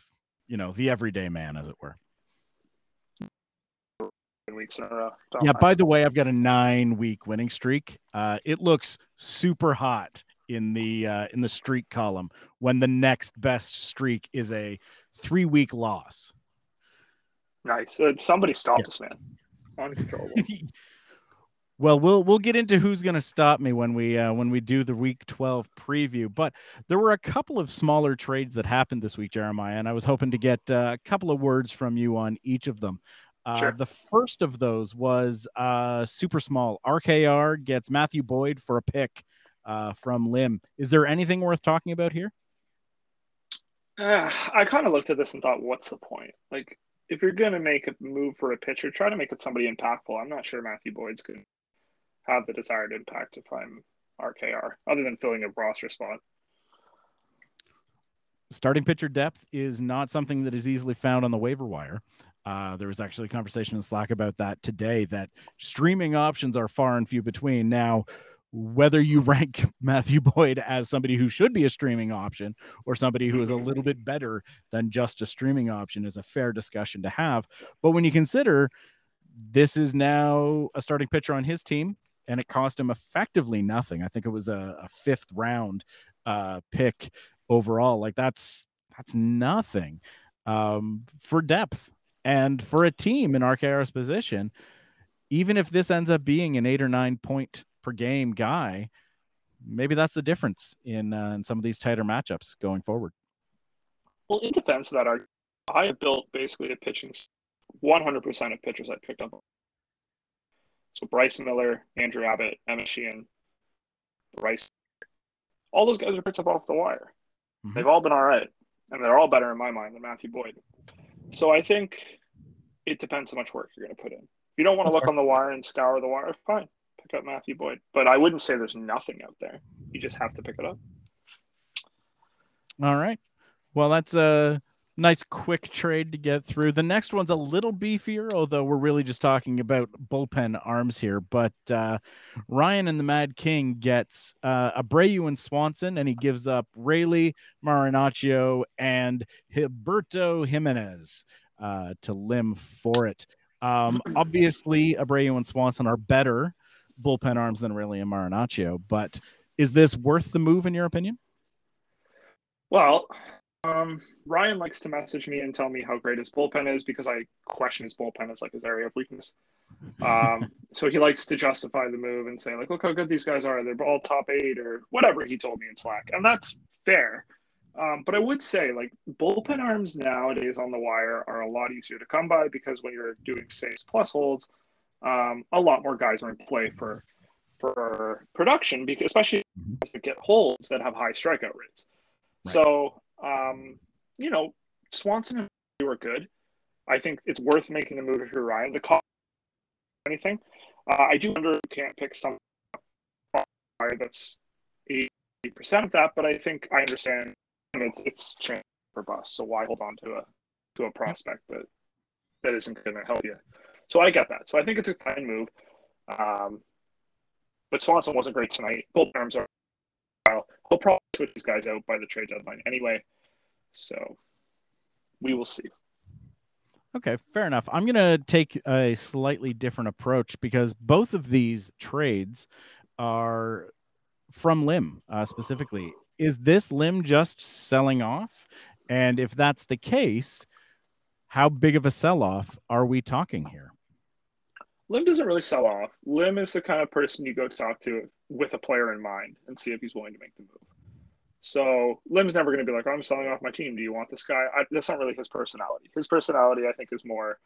you know, the everyday man, as it were. Weeks in a row. yeah. By the way, I've got a nine week winning streak. Uh, it looks super hot in the uh, in the streak column when the next best streak is a three week loss. Nice. Uh, somebody stop yeah. this man. Uncontrollable. Well, we'll we'll get into who's going to stop me when we uh, when we do the Week 12 preview. But there were a couple of smaller trades that happened this week, Jeremiah, and I was hoping to get uh, a couple of words from you on each of them. Uh, sure. The first of those was uh, super small. RKR gets Matthew Boyd for a pick uh, from Lim. Is there anything worth talking about here? Uh, I kind of looked at this and thought, what's the point? Like, if you're going to make a move for a pitcher, try to make it somebody impactful. I'm not sure Matthew Boyd's going to have the desired impact if I'm RKR, other than filling a roster spot. Starting pitcher depth is not something that is easily found on the waiver wire. Uh, there was actually a conversation in Slack about that today that streaming options are far and few between. Now, whether you rank Matthew Boyd as somebody who should be a streaming option or somebody who is a little bit better than just a streaming option is a fair discussion to have. But when you consider this is now a starting pitcher on his team and it cost him effectively nothing. I think it was a, a fifth round uh, pick overall. Like that's that's nothing um, for depth and for a team in RKR's position. Even if this ends up being an eight or nine point per game guy, maybe that's the difference in uh, in some of these tighter matchups going forward. Well, in defense of that, I have built basically a pitching 100% of pitchers I picked up. So Bryce Miller, Andrew Abbott, Emmet Sheehan, Bryce, all those guys are picked up off the wire. Mm-hmm. They've all been all right, and they're all better in my mind than Matthew Boyd. So I think it depends how much work you're going to put in. If you don't want to look fair. on the wire and scour the wire, fine, pick up Matthew Boyd. But I wouldn't say there's nothing out there. You just have to pick it up. All right. Well, that's a nice quick trade to get through. The next one's a little beefier, although we're really just talking about bullpen arms here. But uh, Ryan and the Mad King gets uh, Abreu and Swanson, and he gives up Raley, Marinaccio, and Gilberto Jimenez uh, to Lim for it. Um, obviously, Abreu and Swanson are better bullpen arms than Raley and Marinaccio, but is this worth the move in your opinion? Well, um, Ryan likes to message me and tell me how great his bullpen is because I question his bullpen as like his area of weakness. Um, so he likes to justify the move and say like, look how good these guys are. They're all top eight or whatever he told me in Slack, and that's fair. Um, but I would say like bullpen arms nowadays on the wire are a lot easier to come by because when you're doing saves plus holds, um, a lot more guys are in play for for production because especially they get holds that have high strikeout rates. Right. So um, you know, Swanson and you were good. I think it's worth making the move if you're Ryan. The cost anything. Uh, I do wonder if you can't pick some that's eighty percent of that, but I think I understand it's it's chance for bust. So why hold on to a to a prospect that that isn't going to help you? So I get that. So I think it's a fine move. Um, but Swanson wasn't great tonight. Both arms are. He'll probably switch these guys out by the trade deadline anyway. So we will see. Okay, fair enough. I'm going to take a slightly different approach because both of these trades are from Lim uh, specifically. Is this Lim just selling off? And if that's the case, how big of a sell off are we talking here? Lim doesn't really sell off. Lim is the kind of person you go talk to with a player in mind and see if he's willing to make the move. So Lim's never going to be like, I'm selling off my team. Do you want this guy? I, that's not really his personality. His personality, I think, is more,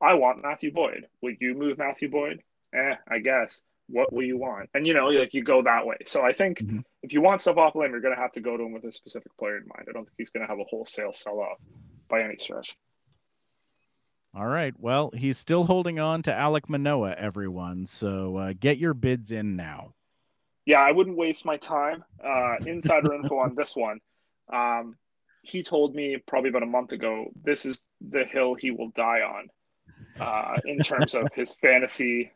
I want Matthew Boyd. Will you move Matthew Boyd? Eh, I guess. What will you want? And you know, like you go that way. So I think mm-hmm. if you want stuff off Lim, you're going to have to go to him with a specific player in mind. I don't think he's going to have a wholesale sell off by any stretch. All right. Well, he's still holding on to Alek Manoah, everyone. So uh, get your bids in now yeah, I wouldn't waste my time. Uh, insider info on this one. Um, he told me probably about a month ago this is the hill he will die on uh, in terms of his fantasy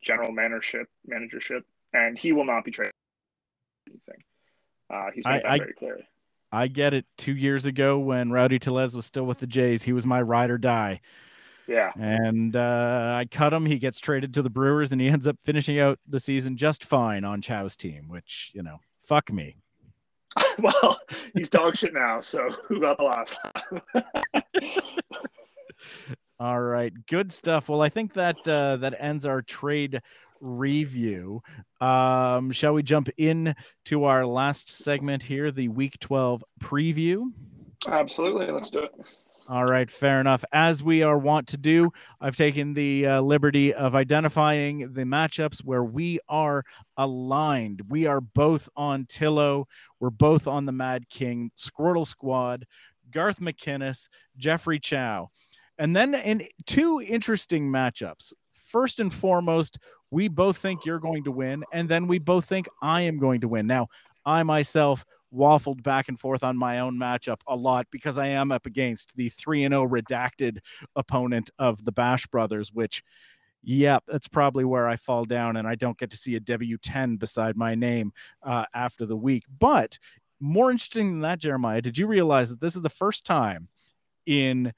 general managership managership, and he will not be traded. Anything. Uh, he's made I, that I, very clear. I get it. Two years ago, when Rowdy Tellez was still with the Jays, he was my ride or die. Yeah. And uh, I cut him. He gets traded to the Brewers and he ends up finishing out the season just fine on Chow's team, which, you know, fuck me. well, he's dog shit now. So who got the last All right. Good stuff. Well, I think that uh, that ends our trade review. Um, shall we jump in to our last segment here, the week 12 preview? Absolutely. Let's do it. All right, fair enough. As we are wont to do, I've taken the uh, liberty of identifying the matchups where we are aligned. We are both on Tillo. We're both on the Mad King, Squirtle Squad, Garth McInnes, Jeffrey Chow. And then in two interesting matchups. First and foremost, we both think you're going to win, and then we both think I am going to win. Now, I myself waffled back and forth on my own matchup a lot because I am up against the 3 and 0 redacted opponent of the Bash brothers which yeah, that's probably where I fall down and I don't get to see a W10 beside my name uh, after the week. But more interesting than that, Jeremiah, did you realize that this is the first time in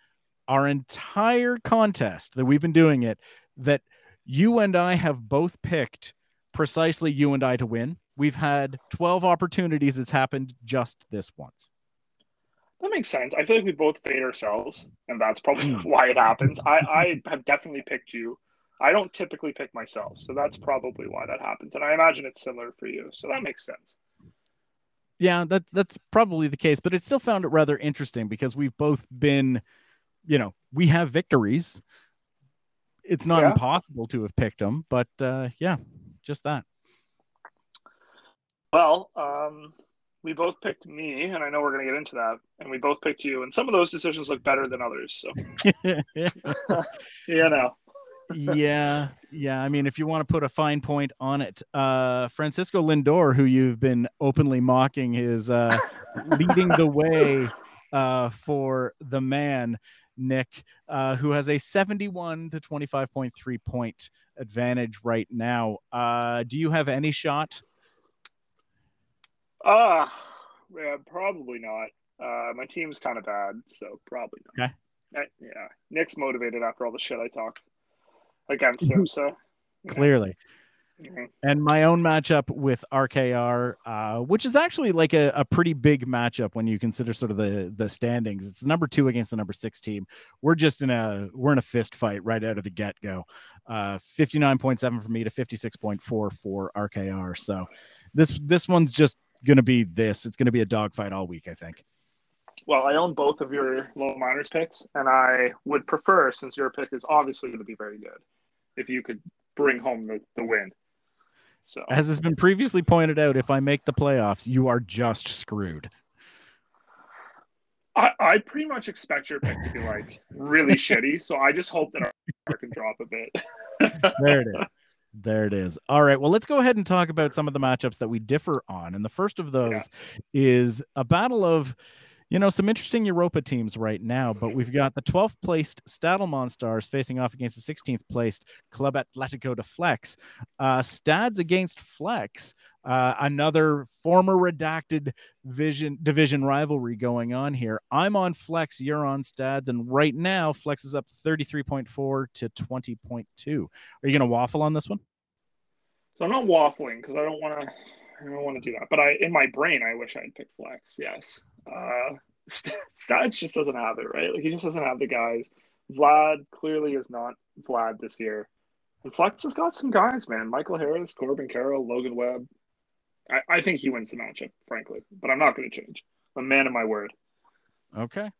our entire contest that we've been doing it that you and I have both picked precisely you and I to win. We've had 12 opportunities. It's happened just this once. That makes sense. I feel like we both fade ourselves, and that's probably hmm. why it happens. I, I have definitely picked you. I don't typically pick myself, so that's probably why that happens. And I imagine it's similar for you, so that makes sense. Yeah, that that's probably the case, but I still found it rather interesting because we've both been, you know, we have victories. It's not yeah. impossible to have picked him, but uh, yeah, just that. Well, um, we both picked me, and I know we're going to get into that, and we both picked you, and some of those decisions look better than others. So, you know. yeah, yeah. I mean, if you want to put a fine point on it, uh, Francisco Lindor, who you've been openly mocking, is uh, leading the way uh, for the man Nick, uh, who has a 71 to 25.3 point advantage right now. Uh, do you have any shot uh, yeah, probably not. Uh, my team's kind of bad, so probably not. Okay. I, yeah, Nick's motivated after all the shit I talked against him. So clearly. And my own matchup with RKR, uh, which is actually like a, a pretty big matchup when you consider sort of the the standings. It's the number two against the number six team. We're just in a we're in a fist fight right out of the get go. Uh, fifty nine point seven for me to fifty six point four for RKR. So this this one's just going to be this. It's going to be a dogfight all week, I think. Well, I own both of your low minors picks, and I would prefer, since your pick is obviously going to be very good, if you could bring home the, the win. So, as has been previously pointed out, if I make the playoffs, you are just screwed. I, I pretty much expect your pick to be like really shitty, so I just hope that our pick can drop a bit. there it is. There it is. All right. Well, let's go ahead and talk about some of the matchups that we differ on. And the first of those yeah. is a battle of, you know, some interesting Europa teams right now. But we've got the 12th placed Stadelmon Stars facing off against the 16th placed Club Atletico de Flex. Uh, Stads against Flex. Uh, another former redacted vision division rivalry going on here. I'm on Flex, you're on Stads, and right now Flex is up 33.4 to 20.2. Are you going to waffle on this one? So I'm not waffling because I don't want to. I don't want to do that. But I, in my brain, I wish I had picked Flex. Yes. Uh, Stads just doesn't have it, right? Like he just doesn't have the guys. Vlad clearly is not Vlad this year. And Flex has got some guys, man. Michael Harris, Corbin Carroll, Logan Webb. I, I think he wins the matchup, frankly, but I'm not going to change. I'm a man of my word. Okay.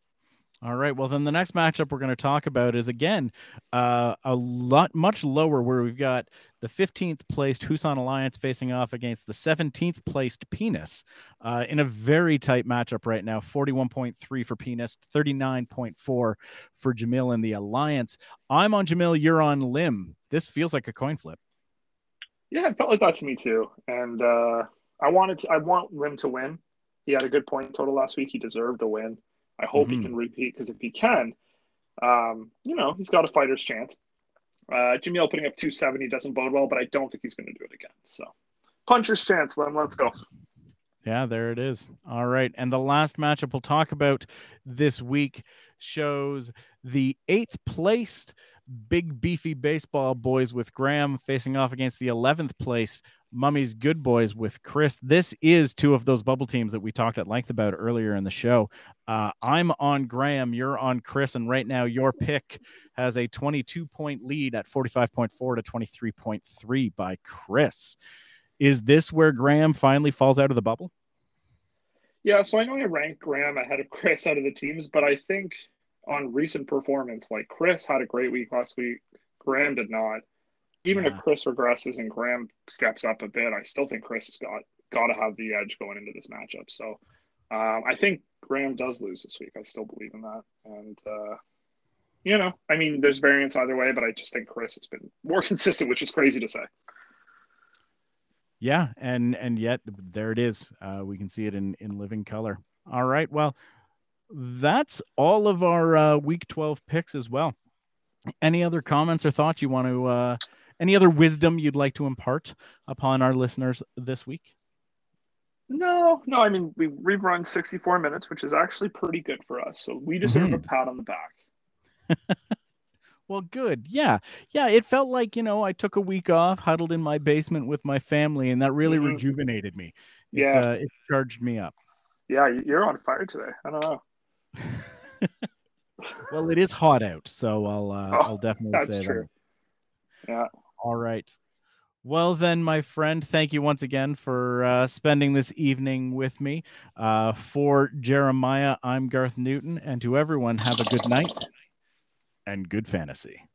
All right. Well, then the next matchup we're going to talk about is again uh, a lot much lower, where we've got the 15th placed Husan Alliance facing off against the 17th placed Penis uh, in a very tight matchup right now 41.3 for Penis, 39.4 for Jamil in the Alliance. I'm on Jamil, you're on Lim. This feels like a coin flip. Yeah, it felt like that to me too. And uh, I wanted to, I want Lim to win. He had a good point total last week. He deserved a win. I hope mm-hmm. he can repeat because if he can, um, you know, he's got a fighter's chance. Uh, Jamil putting up 270 doesn't bode well, but I don't think he's going to do it again. So, puncher's chance, Lim. Let's go. Yeah, there it is. All right. And the last matchup we'll talk about this week shows the eighth placed big beefy baseball boys with Graham facing off against the 11th place Mummy's Good Boys with Chris. This is two of those bubble teams that we talked at length about earlier in the show. Uh, I'm on Graham, you're on Chris, and right now your pick has a 22 point lead at 45.4 to 23.3 by Chris. Is this where Graham finally falls out of the bubble? Yeah, so I know I ranked Graham ahead of Chris out of the teams, but I think on recent performance, like Chris had a great week last week, Graham did not even yeah. if Chris regresses and Graham steps up a bit, I still think Chris has got got to have the edge going into this matchup. So um, I think Graham does lose this week. I still believe in that, and uh, you know, I mean, there's variance either way, but I just think Chris has been more consistent, which is crazy to say. Yeah, and and yet there it is. Uh, we can see it in in living color. All right, well, that's all of our uh, week twelve picks as well. Any other comments or thoughts you want to uh, any other wisdom you'd like to impart upon our listeners this week? No, no. I mean, we've, we've run 64 minutes, which is actually pretty good for us. So we deserve mm-hmm. a pat on the back. Well, good. Yeah. Yeah. It felt like, you know, I took a week off, huddled in my basement with my family, and that really mm-hmm. rejuvenated me. It, yeah. Uh, it charged me up. Yeah. You're on fire today. I don't know. well, it is hot out. So I'll, uh, oh, I'll definitely say true. that. Yeah. All right. Well, then, my friend, thank you once again for uh, spending this evening with me. Uh, for Jeremiah, I'm Garth Newton, and to everyone, have a good night and good fantasy.